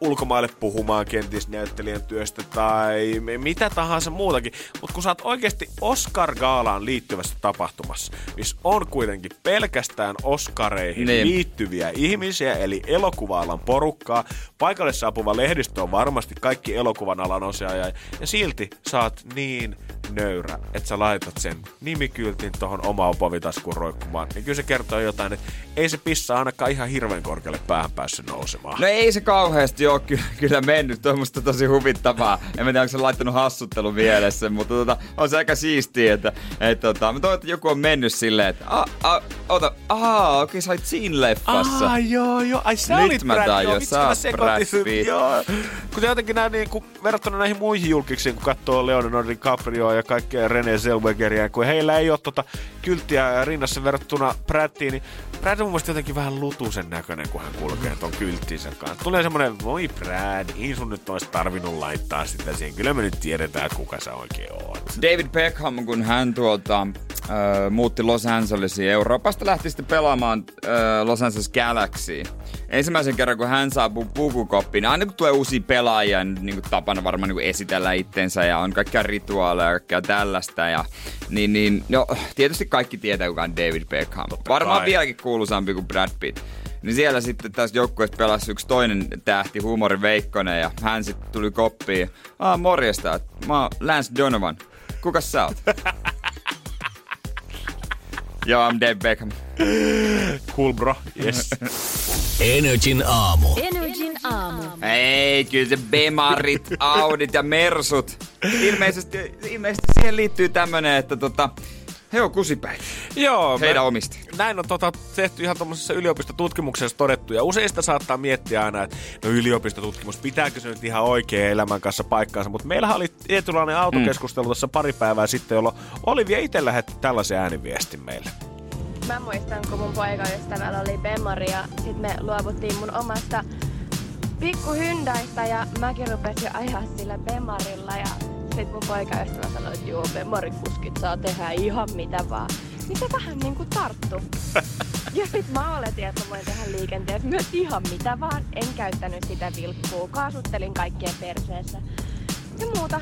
ulkomaille puhumaan kenties näyttelijän työstä tai mitä tahansa muutakin. Mutta kun sä oot oikeasti Oscar-gaalaan liittyvässä tapahtumassa, missä on kuitenkin pelkästään Oscareihin Niin. liittyviä ihmisiä, eli elokuva-alan porukkaa, paikalle saapuva lehdistö on varmasti kaikki elokuvan alan osaajia, ja silti sä oot niin nöyrä, että sä laitat sen nimikyltin tohon omaan povitaskuun roikkumaan, niin kyllä se kertoo jotain, että ei se pissa ainakaan ihan hirveän korkealle päähän päässyt nousemaan. No ei se kauheasti ole ky- kyllä mennyt, on musta tosi huvittavaa. En tiedä, onko se laittanut hassuttelun mielessä, mutta tota, on se aika siistiä, että et, tota, mä toivon, että joku on mennyt silleen, että a, a, ota, ahaa, okei, sä olit siinä leffassa. Ah, joo, joo. Ai sä Nyt olit mä Brad, joo, vitsi, mä sekoitin. Joo. Kun jotenkin nää niinku, verrattuna näihin muihin julkiksiin, kun katsoo Leonardo DiCaprio ja kaikkea René Zellwegeria, kun heillä ei ole tota kylttiä rinnassa verrattuna Bradtiin, niin Brad on mun mielestä jotenkin vähän lutusen näköinen, kun hän kulkee ton kylttinsä kanssa. Tulee semmonen, voi Brad, ei sun nyt olisi tarvinnut laittaa sitä siihen. Kyllä me nyt tiedetään, että kuka sä oikein oot. David Beckham, kun hän tuolta äh, muutti Los Angelesiin Euroopasta, lähti sitten pelaamaan äh, Los Angeles Galaxy. Ensimmäisen kerran, kun hän saapuu pukukoppiin, aina kun tulee uusia pelaajia, niin, kuin tapana varmaan niin kuin esitellä itsensä ja on kaikkia rituaaleja ja kaikkea tällaista. Ja, niin, niin, no, tietysti kaikki tietää, kuka on David Beckham. Varmaan kai. vieläkin kuuluisampi kuin Brad Pitt. Niin siellä sitten tässä joukkueessa pelasi yksi toinen tähti, huumorin Veikkonen, ja hän sitten tuli koppiin. Ah, morjesta, mä oon Lance Donovan. Kukas sä oot? Joo, I'm Dave Beckham. Cool bro, yes. Energin aamu. Energin aamu. Ei, kyllä se Bemarit, Audit ja Mersut. Ilmeisesti, ilmeisesti siihen liittyy tämmönen, että tota, he on kusipäin. joo. Heidän mä- omisti. näin on tota, tehty ihan tuommoisessa yliopistotutkimuksessa todettu. Ja useista saattaa miettiä aina, että no yliopistotutkimus, pitääkö se nyt ihan oikein elämän kanssa paikkaansa. Mutta meillähän oli tietynlainen autokeskustelu mm. tuossa pari päivää sitten, jolloin Olivia itse lähetti tällaisen ääniviestin meille. Mä muistan, kun mun poikaystävällä oli Bemari ja sit me luovuttiin mun omasta pikku Hyundaista ja mäkin rupesin ajaa sillä Bemarilla ja sit mun poikaystävä sanoi, että joo, Bemarikuskit saa tehdä ihan mitä vaan. Niin se vähän niinku tarttu. ja sit mä oletin, että mä voin tehdä liikenteessä myös ihan mitä vaan. En käyttänyt sitä vilkkuu, kaasuttelin kaikkien perseessä ja muuta.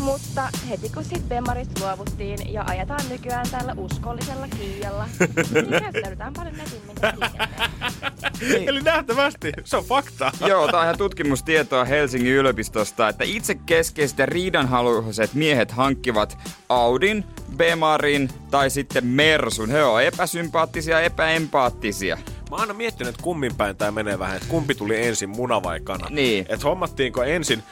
Mutta heti kun sitten Bemarista luovuttiin ja ajetaan nykyään tällä uskollisella Kiijalla, niin käyttäydytään paljon netimmin niin. Eli nähtävästi, se on fakta. Joo, tämä on ihan tutkimustietoa Helsingin yliopistosta, että itse keskeiset ja riidanhaluiset miehet hankkivat Audin, Bemarin tai sitten Mersun. He ovat epäsympaattisia ja epäempaattisia. Mä oon aina miettinyt, että kummin päin tää menee vähän, että kumpi tuli ensin, muna vai kana. Niin. Että hommattiinko ensin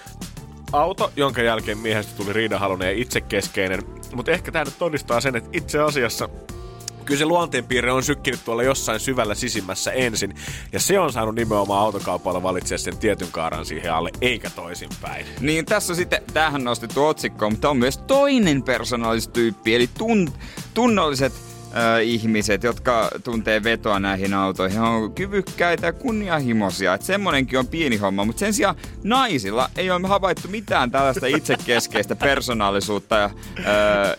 auto, jonka jälkeen miehestä tuli riidahalunen ja itsekeskeinen. Mutta ehkä tämä nyt todistaa sen, että itse asiassa kyllä se luonteenpiirre on sykkinyt tuolla jossain syvällä sisimmässä ensin. Ja se on saanut nimenomaan autokaupalla valitsia sen tietyn kaaran siihen alle, eikä toisinpäin. Niin tässä sitten, tähän nostettu otsikko, mutta on myös toinen persoonallistyyppi, eli tun, tunnolliset ihmiset, jotka tuntee vetoa näihin autoihin, on kyvykkäitä ja kunnianhimoisia. Että semmonenkin on pieni homma, mutta sen sijaan naisilla ei ole havaittu mitään tällaista itsekeskeistä persoonallisuutta ja, ö,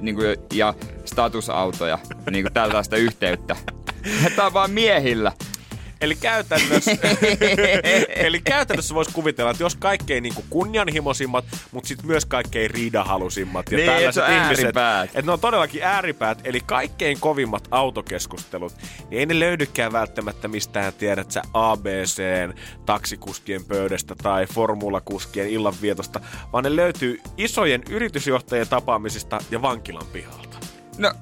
niin kuin, ja statusautoja, niin kuin tällaista yhteyttä. Tämä on vaan miehillä. Eli käytännössä, eli käytännössä voisi kuvitella, että jos kaikkein niin kunnianhimoisimmat, mutta sitten myös kaikkein riidahalusimmat ja niin, tällaiset ihmiset, ääripäät. että ne on todellakin ääripäät, eli kaikkein kovimmat autokeskustelut, niin ei ne löydykään välttämättä mistään, tiedät sä, ABCn taksikuskien pöydästä tai formulakuskien illanvietosta, vaan ne löytyy isojen yritysjohtajien tapaamisista ja vankilan pihalta. No,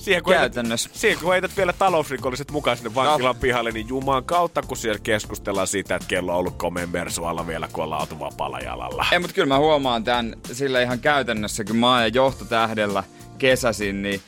Siihen kun, Käytännössä. Heität, siihen kun heität vielä talousrikolliset mukaan sinne vankilan no. pihalle, niin jumaan kautta, kun siellä keskustellaan siitä, että kello on ollut komeen mersualla vielä, kun ollaan oltu vapaalla jalalla. Ei, mutta kyllä mä huomaan tämän sillä ihan käytännössä, kun mä ajan johtotähdellä kesäsin, niin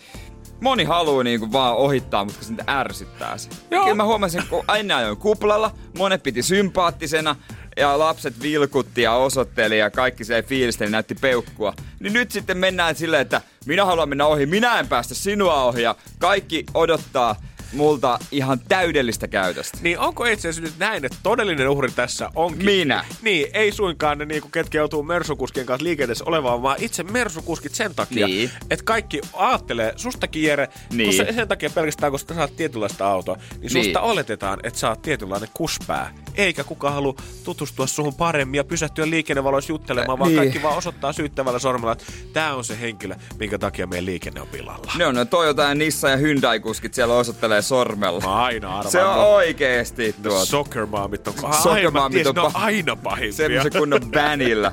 moni haluaa niinku vaan ohittaa, mutta sitä ärsyttää se. Joo. Kyllä mä huomasin, kun aina ajoin kuplalla, monet piti sympaattisena, ja lapset vilkutti ja osoitteli ja kaikki se fiilisteli näytti peukkua. Niin nyt sitten mennään silleen, että minä haluan mennä ohi, minä en päästä sinua ohi ja kaikki odottaa multa ihan täydellistä käytöstä. Niin onko itse asiassa nyt näin, että todellinen uhri tässä onkin... Minä. Niin, ei suinkaan ne niinku, ketkä joutuu mersukuskien kanssa liikenteessä olevaan, vaan itse mersukuskit sen takia, Niin. että kaikki ajattelee sustakin Jere, Niin. kun se, sen takia pelkästään, kun sä saat tietynlaista autoa, niin susta Niin. oletetaan, että sä oot tietynlainen kuspää. Eikä kukaan halua tutustua suhun paremmin ja pysähtyä liikennevaloissa juttelemaan, vaan Niin. kaikki vaan osoittaa syyttävällä sormella, että tää on se henkilö, minkä takia meidän liikenne on pilalla. Ne on ne Toyota ja Nissan ja Hyundai-kuskit siellä osoittelee sormella. Mä aina arvaan. Se on no, oikeesti tuota. Soccer maamit on, Ai, momit tiesin, on ne on pa- aina pahimpia. Semmoisen kunnon bänillä.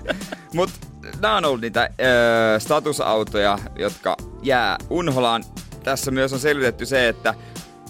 Mut nämä on ollut niitä ö, statusautoja, jotka jää unholaan. Tässä myös on selvitetty se, että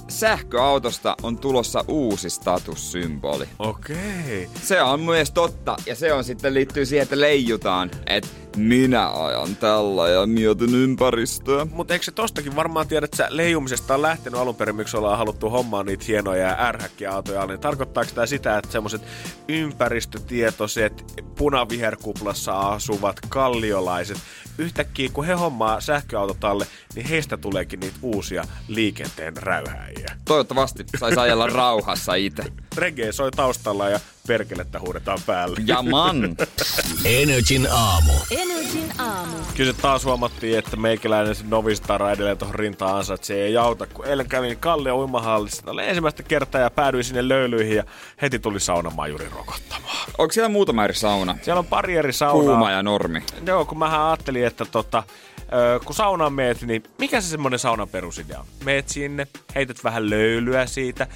sähköautosta on tulossa uusi statussymboli. Okei. Se on myös totta, ja se on sitten liittyy siihen, että leijutaan, että minä ajan tällä ja mietin ympäristöä. Mutta eikö se tostakin varmaan tiedä, että sä leijumisesta on lähtenyt alun perin, miksi ollaan haluttu hommaa niitä hienoja ja ärhäkkiautoja, niin tarkoittaako tämä sitä, että semmoiset ympäristötietoiset punaviherkuplassa asuvat kalliolaiset, yhtäkkiä kun he hommaa sähköautot alle, niin heistä tuleekin niitä uusia liikenteen räyhääjiä. Toivottavasti saisi ajella rauhassa itse. Reggae soi taustalla ja perkelettä huudetaan päälle. Ja man. Energin aamu. Energin aamu. Kyllä se taas huomattiin, että meikäläinen se novistara edelleen tuohon rintaan ansaitsee ei auta. Kun eilen kävin Kalle uimahallissa oli ensimmäistä kertaa ja päädyin sinne löylyihin ja heti tuli saunamajuri rokottamaan. Onko siellä muutama eri sauna? Siellä on pari eri saunaa. Kuuma ja normi. Joo, kun mähän ajattelin, että tota, ö, kun saunaan meet, niin mikä se semmonen saunan perusidea on? Meet sinne, heität vähän löylyä siitä,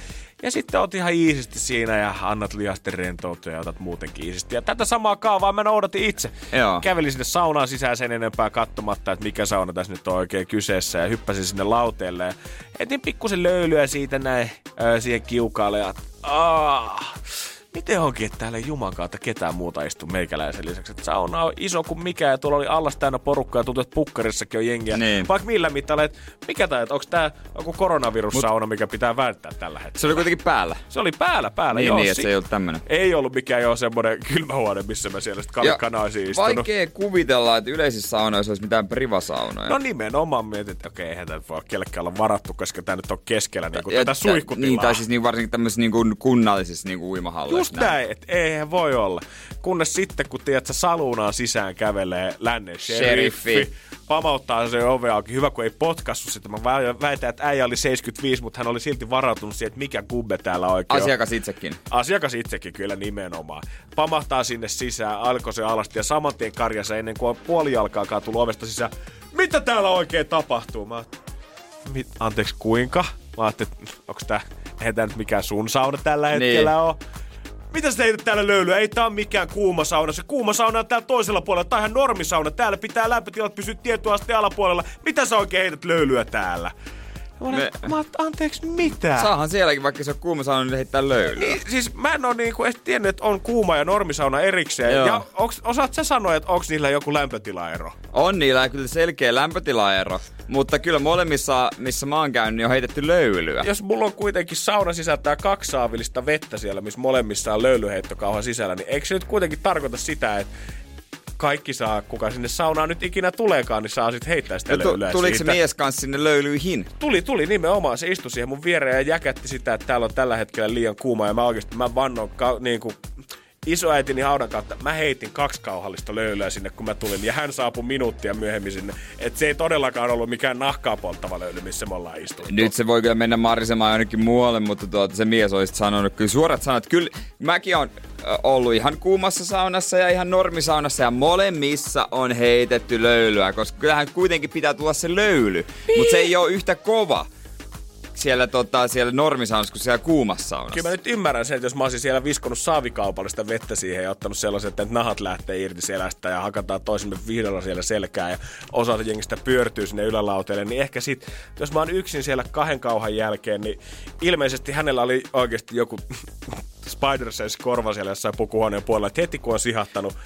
ja sitten oot ihan iisisti siinä ja annat lihasten rentoutua ja otat muutenkin iisisti. Ja tätä samaa kaavaa mä noudatin itse. Joo. Kävelin sinne saunaan sisään sen enempää katsomatta, että mikä sauna tässä nyt on oikein kyseessä. Ja hyppäsin sinne lauteelle ja etin pikkusen löylyä siitä näin ö, siihen kiukaalle. Ja, aah, miten onkin, että täällä ei Juman kautta ketään muuta istu meikäläisen lisäksi. Että sauna on iso kuin mikä ja tuolla oli allas täynnä porukkaa ja tuntuu, että pukkarissakin on jengiä. Niin. Vaikka millä mittailla, että mikä tämä, että onko tämä joku koronavirussauna, mikä pitää välttää tällä hetkellä. Se oli kuitenkin päällä. Se oli päällä, päällä. Niin, joo, niin, että se ei ollut tämmönen. Ei ollut mikään jo semmoinen kylmähuone, missä mä siellä sitten Ja kalikanaisiin istunut. vaikea kuvitella, että yleisissä saunoissa olisi mitään privasaunoja. No nimenomaan mietin, että okei, eihän tämä voi kellekään olla varattu, koska tämä nyt on keskellä niin kuin Ja tätä tä- suihkutilaa. Niin, tai siis niin varsinkin tämmöisissä niin kuin kunnallisissa niin kuin uimahalleissa. Just näin, että eihän voi olla. Kunnes sitten, kun tiedät, sä saluunaan sisään kävelee lännen sheriffi, Sheriffi. pamauttaa se ove auki. Hyvä, kun ei potkassu sitä. Mä vä- väitän, että äijä oli 75, mutta hän oli silti varautunut siihen, että mikä kubbe täällä oikein on. Asiakas itsekin. Asiakas itsekin kyllä nimenomaan. Pamahtaa sinne sisään, alkoi se alasti ja saman tien karjassa ennen kuin on puoli jalkaakaan tullut ovesta sisään. Mitä täällä oikein tapahtuu? Mä mit, anteeksi, kuinka? Mä ajattelin, että onko tää, eihän tää nyt mikään sun sauna tällä hetkellä Niin. ole. Mitä sä heität täällä löylyä? Ei tää on mikään kuuma sauna. Se kuuma sauna on täällä toisella puolella. Tää on ihan normisauna. Täällä pitää lämpötilat pysyä tietyn asteen alapuolella. Mitä sä oikein heität löylyä täällä? Mä, Me- Me... mä anteeksi, mitä? Saahan sielläkin, vaikka se on kuuma sauna, niin heittää löylyä. Niin, siis mä en oo niinku edes tiennyt, että on kuuma ja normisauna erikseen. Joo. Ja onks, osaat sä sanoa, että onks niillä joku lämpötilaero? On niillä kyllä selkeä lämpötilaero, mutta kyllä molemmissa, missä mä oon käynyt, niin on heitetty löylyä. Jos mulla on kuitenkin sauna sisältää kaksi saavillista vettä siellä, missä molemmissa on löylyheittokauha sisällä, niin eikö se nyt kuitenkin tarkoita sitä, että kaikki saa, kuka sinne saunaan nyt ikinä tuleekaan, niin saa sitten heittää sitä No, löylyä tuliko se siitä. mies kanssa sinne löylyihin? Tuli, tuli nimenomaan. Se istui siihen mun viereen ja jäkätti sitä, että täällä on tällä hetkellä liian kuuma. Ja mä oikeasti, mä vannon ka- niin kuin isoäitini haudan kautta, mä heitin kaksi kauhallista löylyä sinne, kun mä tulin. Ja hän saapui minuuttia myöhemmin sinne. Et se ei todellakaan ollut mikään nahkaa polttava löyly, missä me ollaan istuttu. Nyt se voi kyllä mennä marisemaan jonnekin muualle, mutta tuota, se mies olisi sanonut kyllä suorat sanat. Kyllä mäkin on ollut ihan kuumassa saunassa ja ihan normisaunassa ja molemmissa on heitetty löylyä, koska kyllähän kuitenkin pitää tulla se löyly, niin. mutta se ei ole yhtä kova siellä, tota, siellä normisaunassa kuin siellä kuumassa saunassa. Kyllä mä nyt ymmärrän sen, että jos mä olisin siellä viskonut saavikaupallista vettä siihen ja ottanut sellaisen, että nahat lähtee irti selästä ja hakataan toisemme vihdolla siellä selkää ja osa jengistä pyörtyy sinne ylälauteelle, niin ehkä sit, jos mä oon yksin siellä kahden kauhan jälkeen, niin ilmeisesti hänellä oli oikeasti joku spider sense korva siellä jossain pukuhuoneen puolella, että heti kun on sihahtanut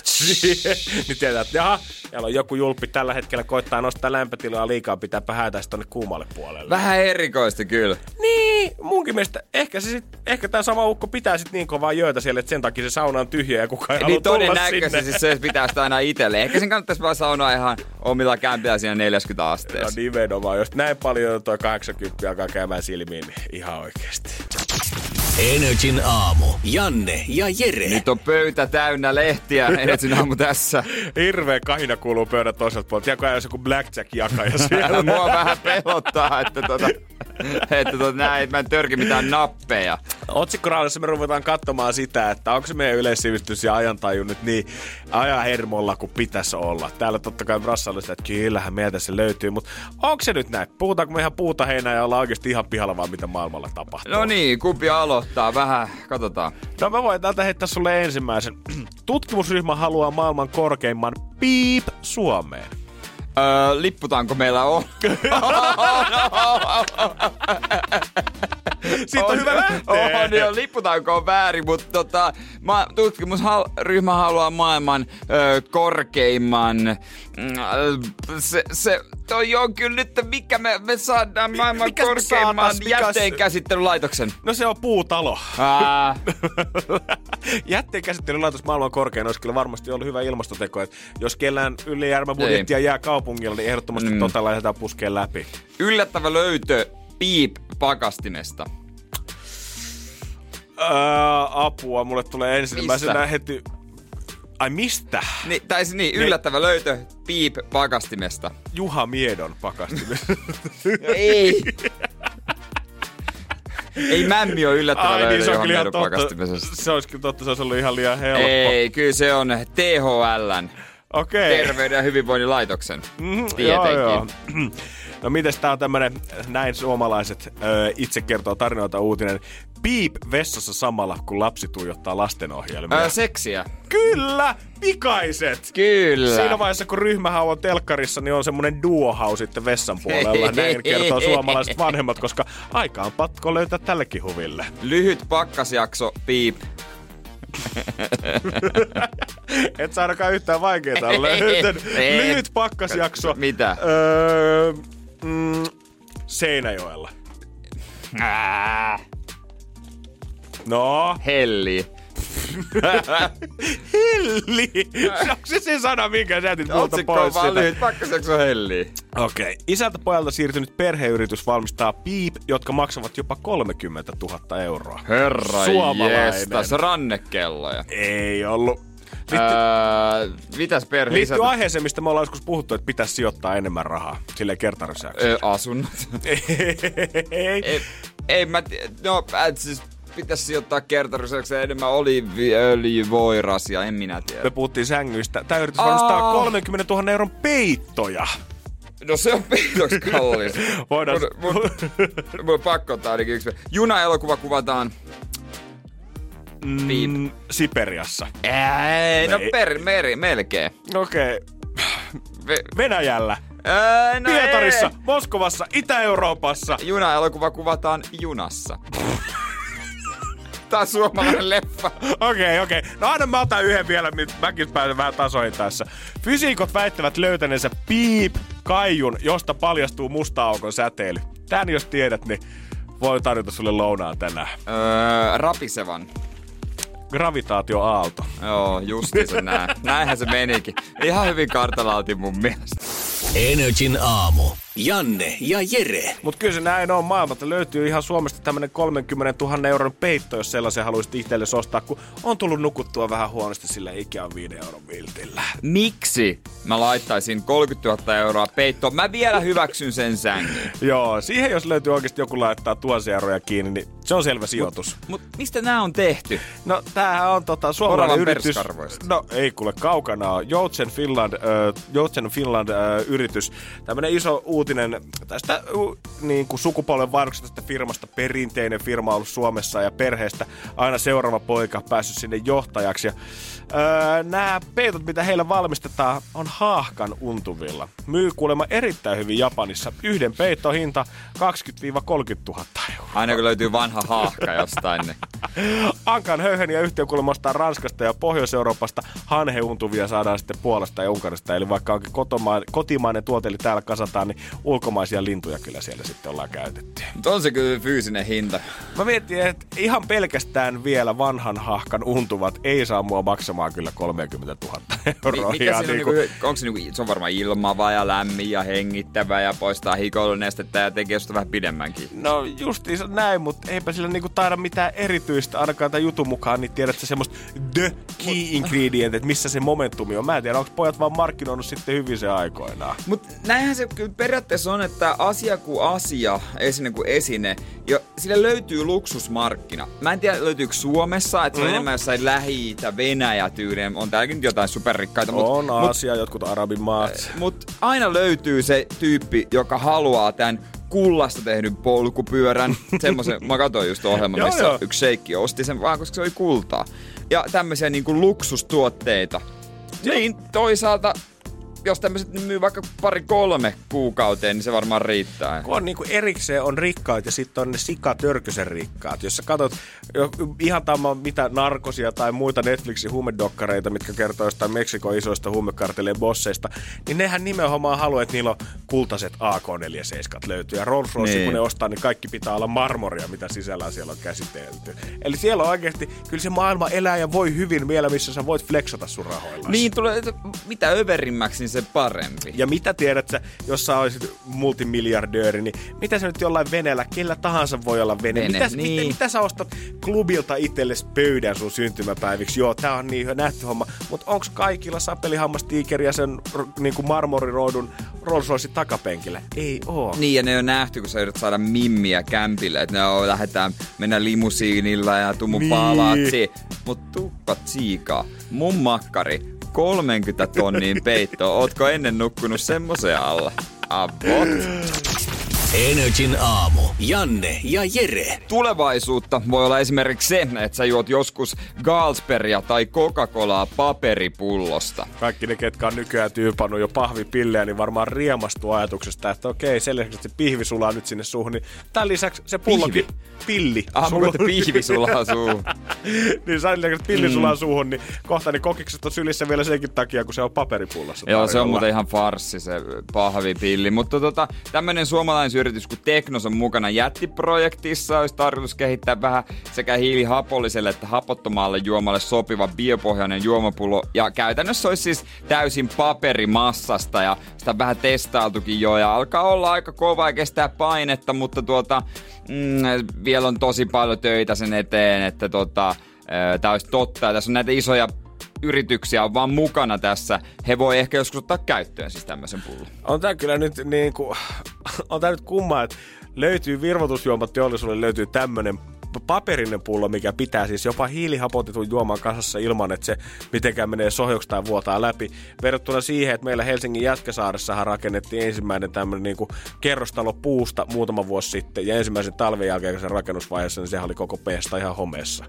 niin tietää, että jaha, siellä on joku julppi tällä hetkellä koittaa nostaa lämpötilaa liikaa, pitää hätää tonne kuumalle puolelle. Vähän erikoista kyllä. Niin, munkin mielestä ehkä, se sit, ehkä tämä sama ukko pitää sit niin kovaa jöötä siellä, että sen takia se sauna on tyhjä ja kukaan ei halua Niin tulla todennäköisesti sinne. siis se pitää sitä aina itselle. Ehkä sen kannattaisi vaan saunoa ihan omilla kämpillä siinä 40 No asteessa. nimenomaan, jos näin paljon toi 80 alkaa käymään silmiin, niin ihan oikeesti. Energin aamu. Janne ja Jere. Nyt on pöytä täynnä lehtiä. Ensin aamu tässä. Hirveä kahina kuuluu pöydän toiselta puolelta. Jaka jos joku blackjack-jakaja siellä. Mua vähän pelottaa, että tota, että tota, näin, että mä en törki mitään nappeja. Otsikkoraadissa me ruvetaan katsomaan sitä, että onko se meidän yleissivistys ja ajantaju nyt niin ajan hermolla kuin pitäisi olla. Täällä totta kai Brassalla sitä, että kyllähän meiltä se löytyy, mutta onko se nyt näin? Puhutaanko me ihan puuta heinää ja ollaan oikeasti ihan pihalla vaan mitä maailmalla tapahtuu? No niin, kumpi aloittaa? Vähän, katsotaan. No mä voin täältä heittää sulle ensimmäisen. Tutkimusryhmä haluaa maailman korkeimman piip Suomeen. Öö, lipputaanko meillä on? Siitä on, hyvä lähteä. On, jo, lipputaanko on väärin, mutta tota, ma- tutkimusryhmä haluaa maailman ö, korkeimman. mm, ö, Se, se toi on kyllä nyt, mikä me, me saadaan maailman mikäs me korkeimman jätteenkäsittelylaitoksen. No se on puutalo. Jätteenkäsittelylaitos maailman korkein olisi kyllä varmasti ollut hyvä ilmastoteko. Että jos kellään ylijäämäbudjettia jää kaupungilla, niin ehdottomasti mm. tota lähdetään puskeen läpi. yllättävä löytö Piip pakastimesta. Öö, apua, mulle tulee ensimmäisenä heti... Ai mistä? Niin, tai niin, yllättävä löytö Piip pakastimesta. Juha Miedon pakastimessa. Ei. Ei mämmi ole yllättävä Ai löytö niin, se on kyllä totta. pakastimesta. Se olisi kyllä totta, se olisi ollut ihan liian helppo. Ei, kyllä se on THLn, Okei. Terveyden ja hyvinvoinnin laitoksen. Mhm, Tietenkin. Joo, joo. No mites tää on tämmönen, näin suomalaiset öö, itse kertoo tarinoita uutinen. Piip vessassa samalla, kun lapsi tuijottaa lastenohjelmia. Ää, seksiä. Kyllä! Pikaiset! Kyllä. Siinä vaiheessa, kun ryhmähau on telkkarissa, niin on semmonen duohau sitten vessan puolella. Näin kertoo suomalaiset vanhemmat, koska aika on pakko löytää tällekin huville. Lyhyt pakkasjakso, piip. Et saa ainakaan yhtään vaikeeta ei. lyhyt pakkasjakso. Mitä? Öö, mm, Seinäjoella. Ää, No, helli. helli! Onko se se sana, minkä sä jätit multa Otsikko on pois vaan lyhyt, pakkasjakso helli. Okei. Okay. Isältä pojalta siirtynyt perheyritys valmistaa piip, jotka maksavat jopa 30 000 euroa. Herra Suomalainen. jestas, rannekelloja. Ei ollut. Öö, mitäs perhe isä? liittyy aiheeseen, mistä me ollaan joskus puhuttu, että pitäisi sijoittaa enemmän rahaa. Silleen kertarysäykseen. Öö, asunnot. Ei. ei, ei mä tiedä, no et siis pitäisi sijoittaa kertarysäykseen enemmän oliiviöljyvoirasia, en minä tiedä. Me puhuttiin sängyistä. Tämä yritys valmistaa Aa. 30 000 euron peittoja. No se on piiloks kallis. Voidaan- Mun, mun, mun pakko ottaa ainakin yksi. Juna-elokuva kuvataan. Mm, Siperiassa. Ei, no per, meri, melkein. Okei. Okay. Ve, Venäjällä. öö, no Pietarissa, ei. Moskovassa, Itä-Euroopassa. Juna-elokuva kuvataan junassa. Tää on suomalainen leffa. Okei, okei. No aina mä otan yhden vielä, nyt mäkin pääsen vähän tasoihin tässä. Fysiikot väittävät löytäneensä piip kaijun, josta paljastuu musta aukon säteily. Tän jos tiedät, niin voi tarjota sulle lounaan tänään. Öö, rapisevan. Gravitaatioaalto. Joo, justi se näin. Näinhän se menikin. Ihan hyvin kartalautin mun mielestä. Energin aamu. Janne ja Jere. Mutta kyllä se näin on. Maailmalta löytyy ihan Suomesta tämmönen 30 000 euron peitto, jos sellaisen haluaisit itsellesi ostaa, kun on tullut nukuttua vähän huonosti sillä Ikean 5 euron viltillä. Miksi mä laittaisin 30 000 euroa peittoon? Mä vielä hyväksyn sen sängyn. Joo, siihen jos löytyy oikeasti joku laittaa tuhansia euroja kiinni, niin se on selvä sijoitus. Mut mistä nämä on tehty? No, tämähän on tota, suomalainen yritys. No, ei kuule kaukana on. Joutsen Finland, äh, Joutsen Finland äh, yritys. Tämmönen iso uutinen tästä niin kuin sukupolven vaihdoksesta tästä firmasta. Perinteinen firma ollut Suomessa ja perheestä aina seuraava poika päässyt sinne johtajaksi. Ja, äh, nämä peitot, mitä heillä valmistetaan, on haahkan untuvilla. Myy kuulemma erittäin hyvin Japanissa. Yhden peiton hinta 20-30 000 euroa. Aina kun löytyy vanha haahka jostain, niin Ankan höyhen ja yhtiö kuulemma Ranskasta ja Pohjois-Euroopasta hanheuntuvia saadaan sitten Puolasta ja Unkarista. Eli vaikka onkin kotoma- kotimainen tuote, eli täällä kasataan, niin ulkomaisia lintuja kyllä siellä sitten ollaan käytetty. Mutta on se kyllä fyysinen hinta. Mä mietin, että ihan pelkästään vielä vanhan hahkan untuvat ei saa mua maksamaan kyllä 30 000 euroa. Mi- mikä Ihan siinä on, niinku- onko se, niinku, se on varmaan ilmava ja lämmin ja hengittävä ja poistaa hikoilunestettä ja tekee sitä vähän pidemmänkin. No justiinsa näin, mutta eipä sillä niinku taida mitään erityistä, ainakaan tämän jutun mukaan, niin tiedät sä semmoista the key ingredient, että missä se momentumi on. Mä en tiedä, onko pojat vaan markkinoinut sitten hyvin se aikoinaan. Mutta näinhän se kyllä periaatteessa on, että asia kuin asia, esine kuin esine, jo, sillä löytyy luksusmarkkina. Mä en tiedä, löytyykö Suomessa, että se on Mm. enemmän jossain lähi Venäjä tyyliin. On täälläkin nyt jotain superrikkaita, mutta on mut, Aasia, jotkut arabimaat. mut aina löytyy se tyyppi, joka haluaa tämän kullasta tehdyn polkupyörän. Semmoisen, mä katsoin just ohjelman, Joo, missä joo. yksi sheikki osti sen vaan, koska se oli kultaa. Ja tämmöisiä niinku luksustuotteita. Niin toisaalta, jos tämmöiset myy vaikka pari kolme kuukauteen, niin se varmaan riittää. Kun on niinku erikseen on rikkaat ja sitten on ne sikatörkösen rikkaat. Jos sä katsot ihan tämä mitä narkosia tai muita Netflixin huumedokkareita, mitkä kertoo jostain Meksikon isoista huumekartelien bosseista, niin nehän nimenomaan haluaa, että niillä on kultaiset AK-47 löytyy. Ja Rolls Royce, Niin. kun ne ostaa, niin kaikki pitää olla marmoria, mitä sisällä siellä on käsitelty. Eli siellä on oikeasti, kyllä se maailma elää ja voi hyvin vielä, missä sä voit flexata sun rahoilla. Niin tulee, mitä överimmäksi, niin se parempi. Ja mitä tiedät sä, jos sä olisit multimiljardööri, niin mitä sä nyt jollain veneellä, kellä tahansa voi olla vene. Vene, mitä, niin. mitä, mitä sä ostat klubilta itsellesi pöydän sun syntymäpäiviksi? Joo, tää on niin nähty homma. Mutta onks kaikilla sapelihammastiikeri ja sen r- niinku marmoriroidun Rolls Royce takapenkillä? Ei oo. Niin, ja ne on nähty, kun sä yrität saada mimmiä kämpille, että ne on, lähdetään mennä limusiinilla ja tuu mun Niin. palatsi. Mut tuppat siikaa. Mun makkari, 30 tonnin peitto. Ootko ennen nukkunut semmoisen alla? Avot. Energin aamu. Janne ja Jere. Tulevaisuutta voi olla esimerkiksi se, että sä juot joskus Galsperia tai Coca-Colaa paperipullosta. Kaikki ne, ketkä on nykyään tyypannut jo pahvipillejä, niin varmaan riemastuu ajatuksesta, että okei, sen lisäksi, että se pihvi sulaa nyt sinne suuhun, niin tämän lisäksi se pullokin, Pihvi? pilli, Ah, sulaa- mulla pihvi sulaa suuhun. niin sain pilli sulaa mm. suuhun, niin kohta niin kokikset on sylissä vielä senkin takia, kun se on paperipullassa. Joo, se on muuten ihan farsi se pahvipilli. Mutta tota, tämmönen suomalaisyritys kuin Teknos on mukana jättiprojektissa. Olisi tarkoitus kehittää vähän sekä hiilihapolliselle että hapottomalle juomalle sopiva biopohjainen juomapullo. Ja käytännössä olisi siis täysin paperimassasta ja sitä vähän testailtukin jo. Ja alkaa olla aika kova ja kestää painetta, mutta tuota, mm, vielä on tosi paljon töitä sen eteen, että tota, tämä olisi totta. Tässä on näitä isoja yrityksiä on vaan mukana tässä. He voi ehkä joskus ottaa käyttöön siis tämmöisen pullon. On tää kyllä nyt niin kuin, on tää nyt kummaa, että löytyy virvotusjuomateollisuudelle löytyy tämmönen paperinen pullo, mikä pitää siis jopa hiilihapotetun juoman kasassa ilman, että se mitenkään menee sohjoksi tai vuotaa läpi. Verrattuna siihen, että meillä Helsingin Jätkäsaaressahan rakennettiin ensimmäinen tämmöinen niin kerrostalo puusta muutama vuosi sitten. Ja ensimmäisen talven jälkeen sen rakennusvaiheessa, niin sehän oli koko peesta ihan homeessa.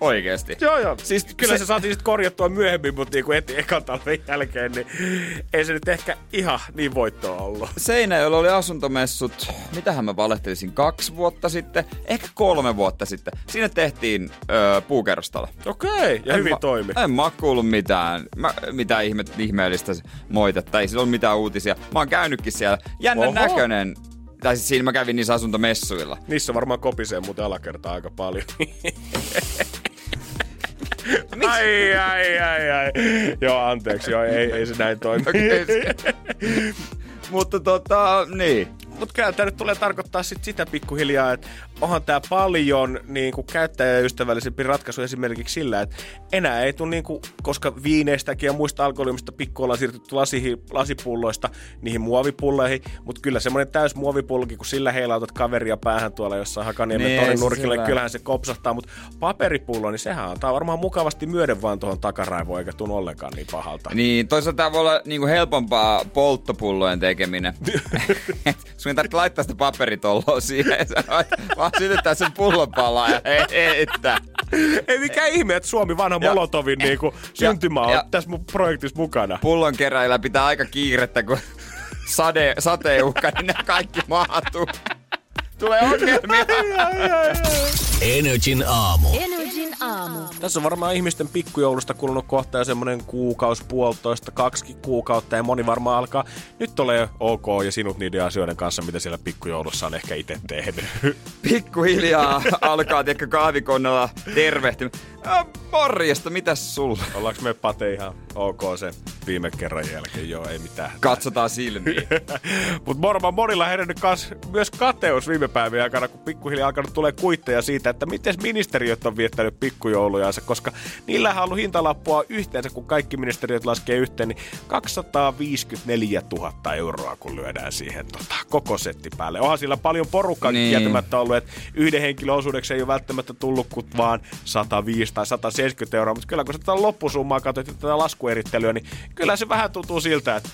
Oikeesti. Joo, joo. Siis kyllä se, se saatiin sitten korjattua myöhemmin, mutta niin kuin heti ekan talven jälkeen, niin ei se nyt ehkä ihan niin voittoa ollut. Seinäjoella oli asuntomessut, mitähän mä valehtelisin, kaksi vuotta sitten, ehkä kolme vuotta sitten. Siinä tehtiin öö, puukerrostalo. Okei, okay, ja en hyvin ma- toimi. En mä kuullut mitään, mä, mitään ihme, ihmeellistä moitetta, ei sillä ole mitään uutisia. Mä oon käynytkin siellä. Jännän Oho. näköinen tai siis siinä mä kävin niissä asuntomessuilla. Niissä varmaan kopisee muuten alakertaa aika paljon. ai, ai, ai, ai. Joo, anteeksi, joo, ei, ei se näin toimi. Mutta tota, niin. Mutta tämä nyt tulee tarkoittaa sit sitä pikkuhiljaa, että onhan tämä paljon niin kuin käyttäjäystävällisempi ratkaisu esimerkiksi sillä, että enää ei tule, niin kuin, koska viineistäkin ja muista alkoholimista pikku ollaan siirtytty lasihi, lasipulloista niihin muovipulloihin, mutta kyllä semmoinen täys muovipullokin, kun sillä heilautat kaveria päähän tuolla jossain Hakaniemen niin, torin nurkille, sillä... kyllähän se kopsahtaa, mutta paperipullo, niin sehän antaa varmaan mukavasti myöden vaan tuohon takaraivoon, eikä tunnu ollenkaan niin pahalta. Niin, toisaalta tämä voi olla niin kuin helpompaa polttopullojen tekeminen. Sun ei tarvitse laittaa sitä paperitolloa siihen, vaan sytyttää sen pullon palaa ja heittää. Ei mikään ihme, että Suomi vanha ja, Molotovin ja, niinku, syntymä on ja, tässä mun projektissa mukana. Pullon keräillä pitää aika kiirettä, kun sade, sateenuhka, niin ne kaikki maatuu. Tulee ongelmia. Energin aamu. Energin aamu. Tässä on varmaan ihmisten pikkujoulusta kulunut kohta jo semmoinen kuukausi, puolitoista, kaksi kuukautta ja moni varmaan alkaa nyt ole ok ja sinut niiden asioiden kanssa, mitä siellä pikkujoulussa on ehkä itse tehnyt. Pikkuhiljaa alkaa, tiedätkö, kahvikonnalla tervehtimään. Morjesta, mitäs sulla? Ollaanko me Pate ihan ok se viime kerran jälkeen? Joo, ei mitään. Katsotaan silmiin. Mutta varmaan monilla herännyt kans myös kateus viime päivien aikana, kun pikkuhiljaa alkanut tulee kuitteja siitä, että miten ministeriöt on viettänyt pikkujoulujansa, koska niillä on ollut hintalappua yhteensä, kun kaikki ministeriöt laskee yhteen, niin 254 000 euroa, kun lyödään siihen tota, koko setti päälle. Onhan sillä paljon porukkaa niin. kieltämättä ollut, että yhden henkilön osuudeksi ei ole välttämättä tullut kuin vaan 105 tai 170 euroa, mutta kyllä kun sä tätä loppusummaa katsot tätä laskuerittelyä, niin kyllä se vähän tuntuu siltä, että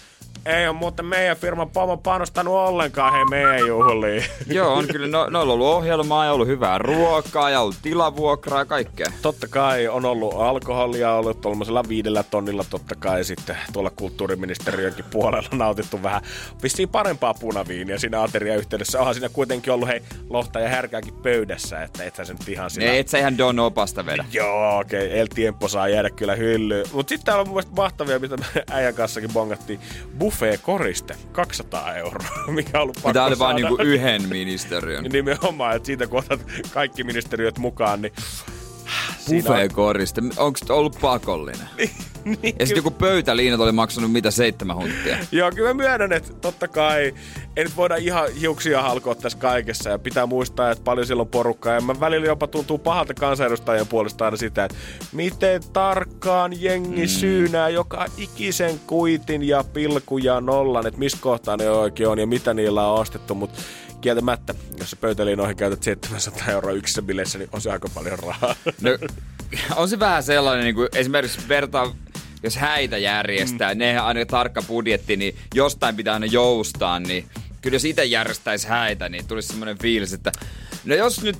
ei ole muuten meidän firman pomo panostanut ollenkaan hei meidän juhliin. Joo, on kyllä. No, no on ollut ohjelmaa ja ollut hyvää ruokaa ja ollut tilavuokraa ja kaikkea. Totta kai on ollut alkoholia, ollut tuollaisella viidellä tonnilla totta kai sitten tuolla kulttuuriministeriönkin puolella nautittu vähän vissiin parempaa punaviiniä siinä ateriayhteydessä. Onhan siinä kuitenkin ollut hei lohta ja härkääkin pöydässä, että et sä sen ihan siinä... Ne, et sä ihan Don Opasta vedä. Joo, okei. Okay. El Tiempo saa jäädä kyllä hyllyyn. Mutta sitten täällä on mun mielestä mahtavia, mitä me äijän kanssakin bongattiin. Buff buffet-koriste, 200 euroa, mikä on ollut pakko Tämä oli vain niinku yhden ministeriön. Nimenomaan, että siitä kun otat kaikki ministeriöt mukaan, niin Buffet-koriste, onko ollut pakollinen? niin, ja sitten joku pöytäliinat oli maksanut mitä seitsemän huntia. Joo, kyllä mä myönnän, että totta kai ei nyt voida ihan hiuksia halkoa tässä kaikessa. Ja pitää muistaa, että paljon siellä on porukkaa. Ja mä välillä jopa tuntuu pahalta kansanedustajien puolesta aina sitä, että miten tarkkaan jengi mm. syynää joka ikisen kuitin ja pilku ja nollan, että missä kohtaa ne oikein on ja mitä niillä on ostettu. Mutta kieltämättä, jos se pöytäliinoihin käytät 700 euroa yksissä bileissä, niin on se aika paljon rahaa. No, on se vähän sellainen, niin kuin esimerkiksi vertaa jos häitä järjestää, mm. ne aina tarkka budjetti, niin jostain pitää aina joustaa, niin kyllä jos itse järjestäisi häitä, niin tulisi semmoinen fiilis, että no jos nyt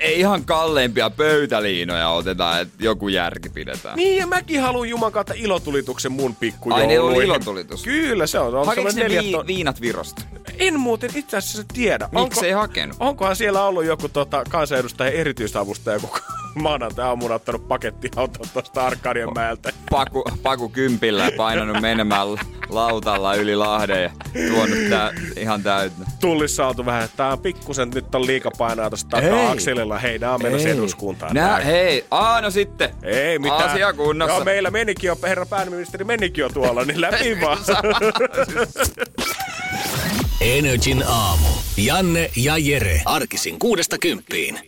ei ihan kalleimpia pöytäliinoja otetaan, että joku järki pidetään. Niin, ja mäkin haluan Juman kautta ilotulituksen mun pikkujouluihin. Ai, ne oli ilotulitus? Kyllä, se on. on Hakeeko ne vii- ton... viinat Virosta? En muuten itse asiassa tiedä. Miksi ei hakenut? Onkohan siellä ollut joku tota, kansanedustajan erityisavustaja, kuka maanantai-aamuna ottanut pakettiauton tuosta Arkadian mäeltä. Paku, paku kympillä ja painanut menemään lautalla yli Lahden ja tuonut tää ihan täyttä. Tullissa oltu vähän, että tää on pikkusen, nyt on liika painaa tuosta takaa akselilla. Hei, nää on menossa eduskuntaan. Nää, hei, aa no sitten. Ei mitään. Asia kunnossa. Joo, meillä menikin jo, herra pääministeri menikin jo tuolla, niin läpi vaan. Energin aamu. Janne ja Jere. Arkisin kuudesta kymppiin.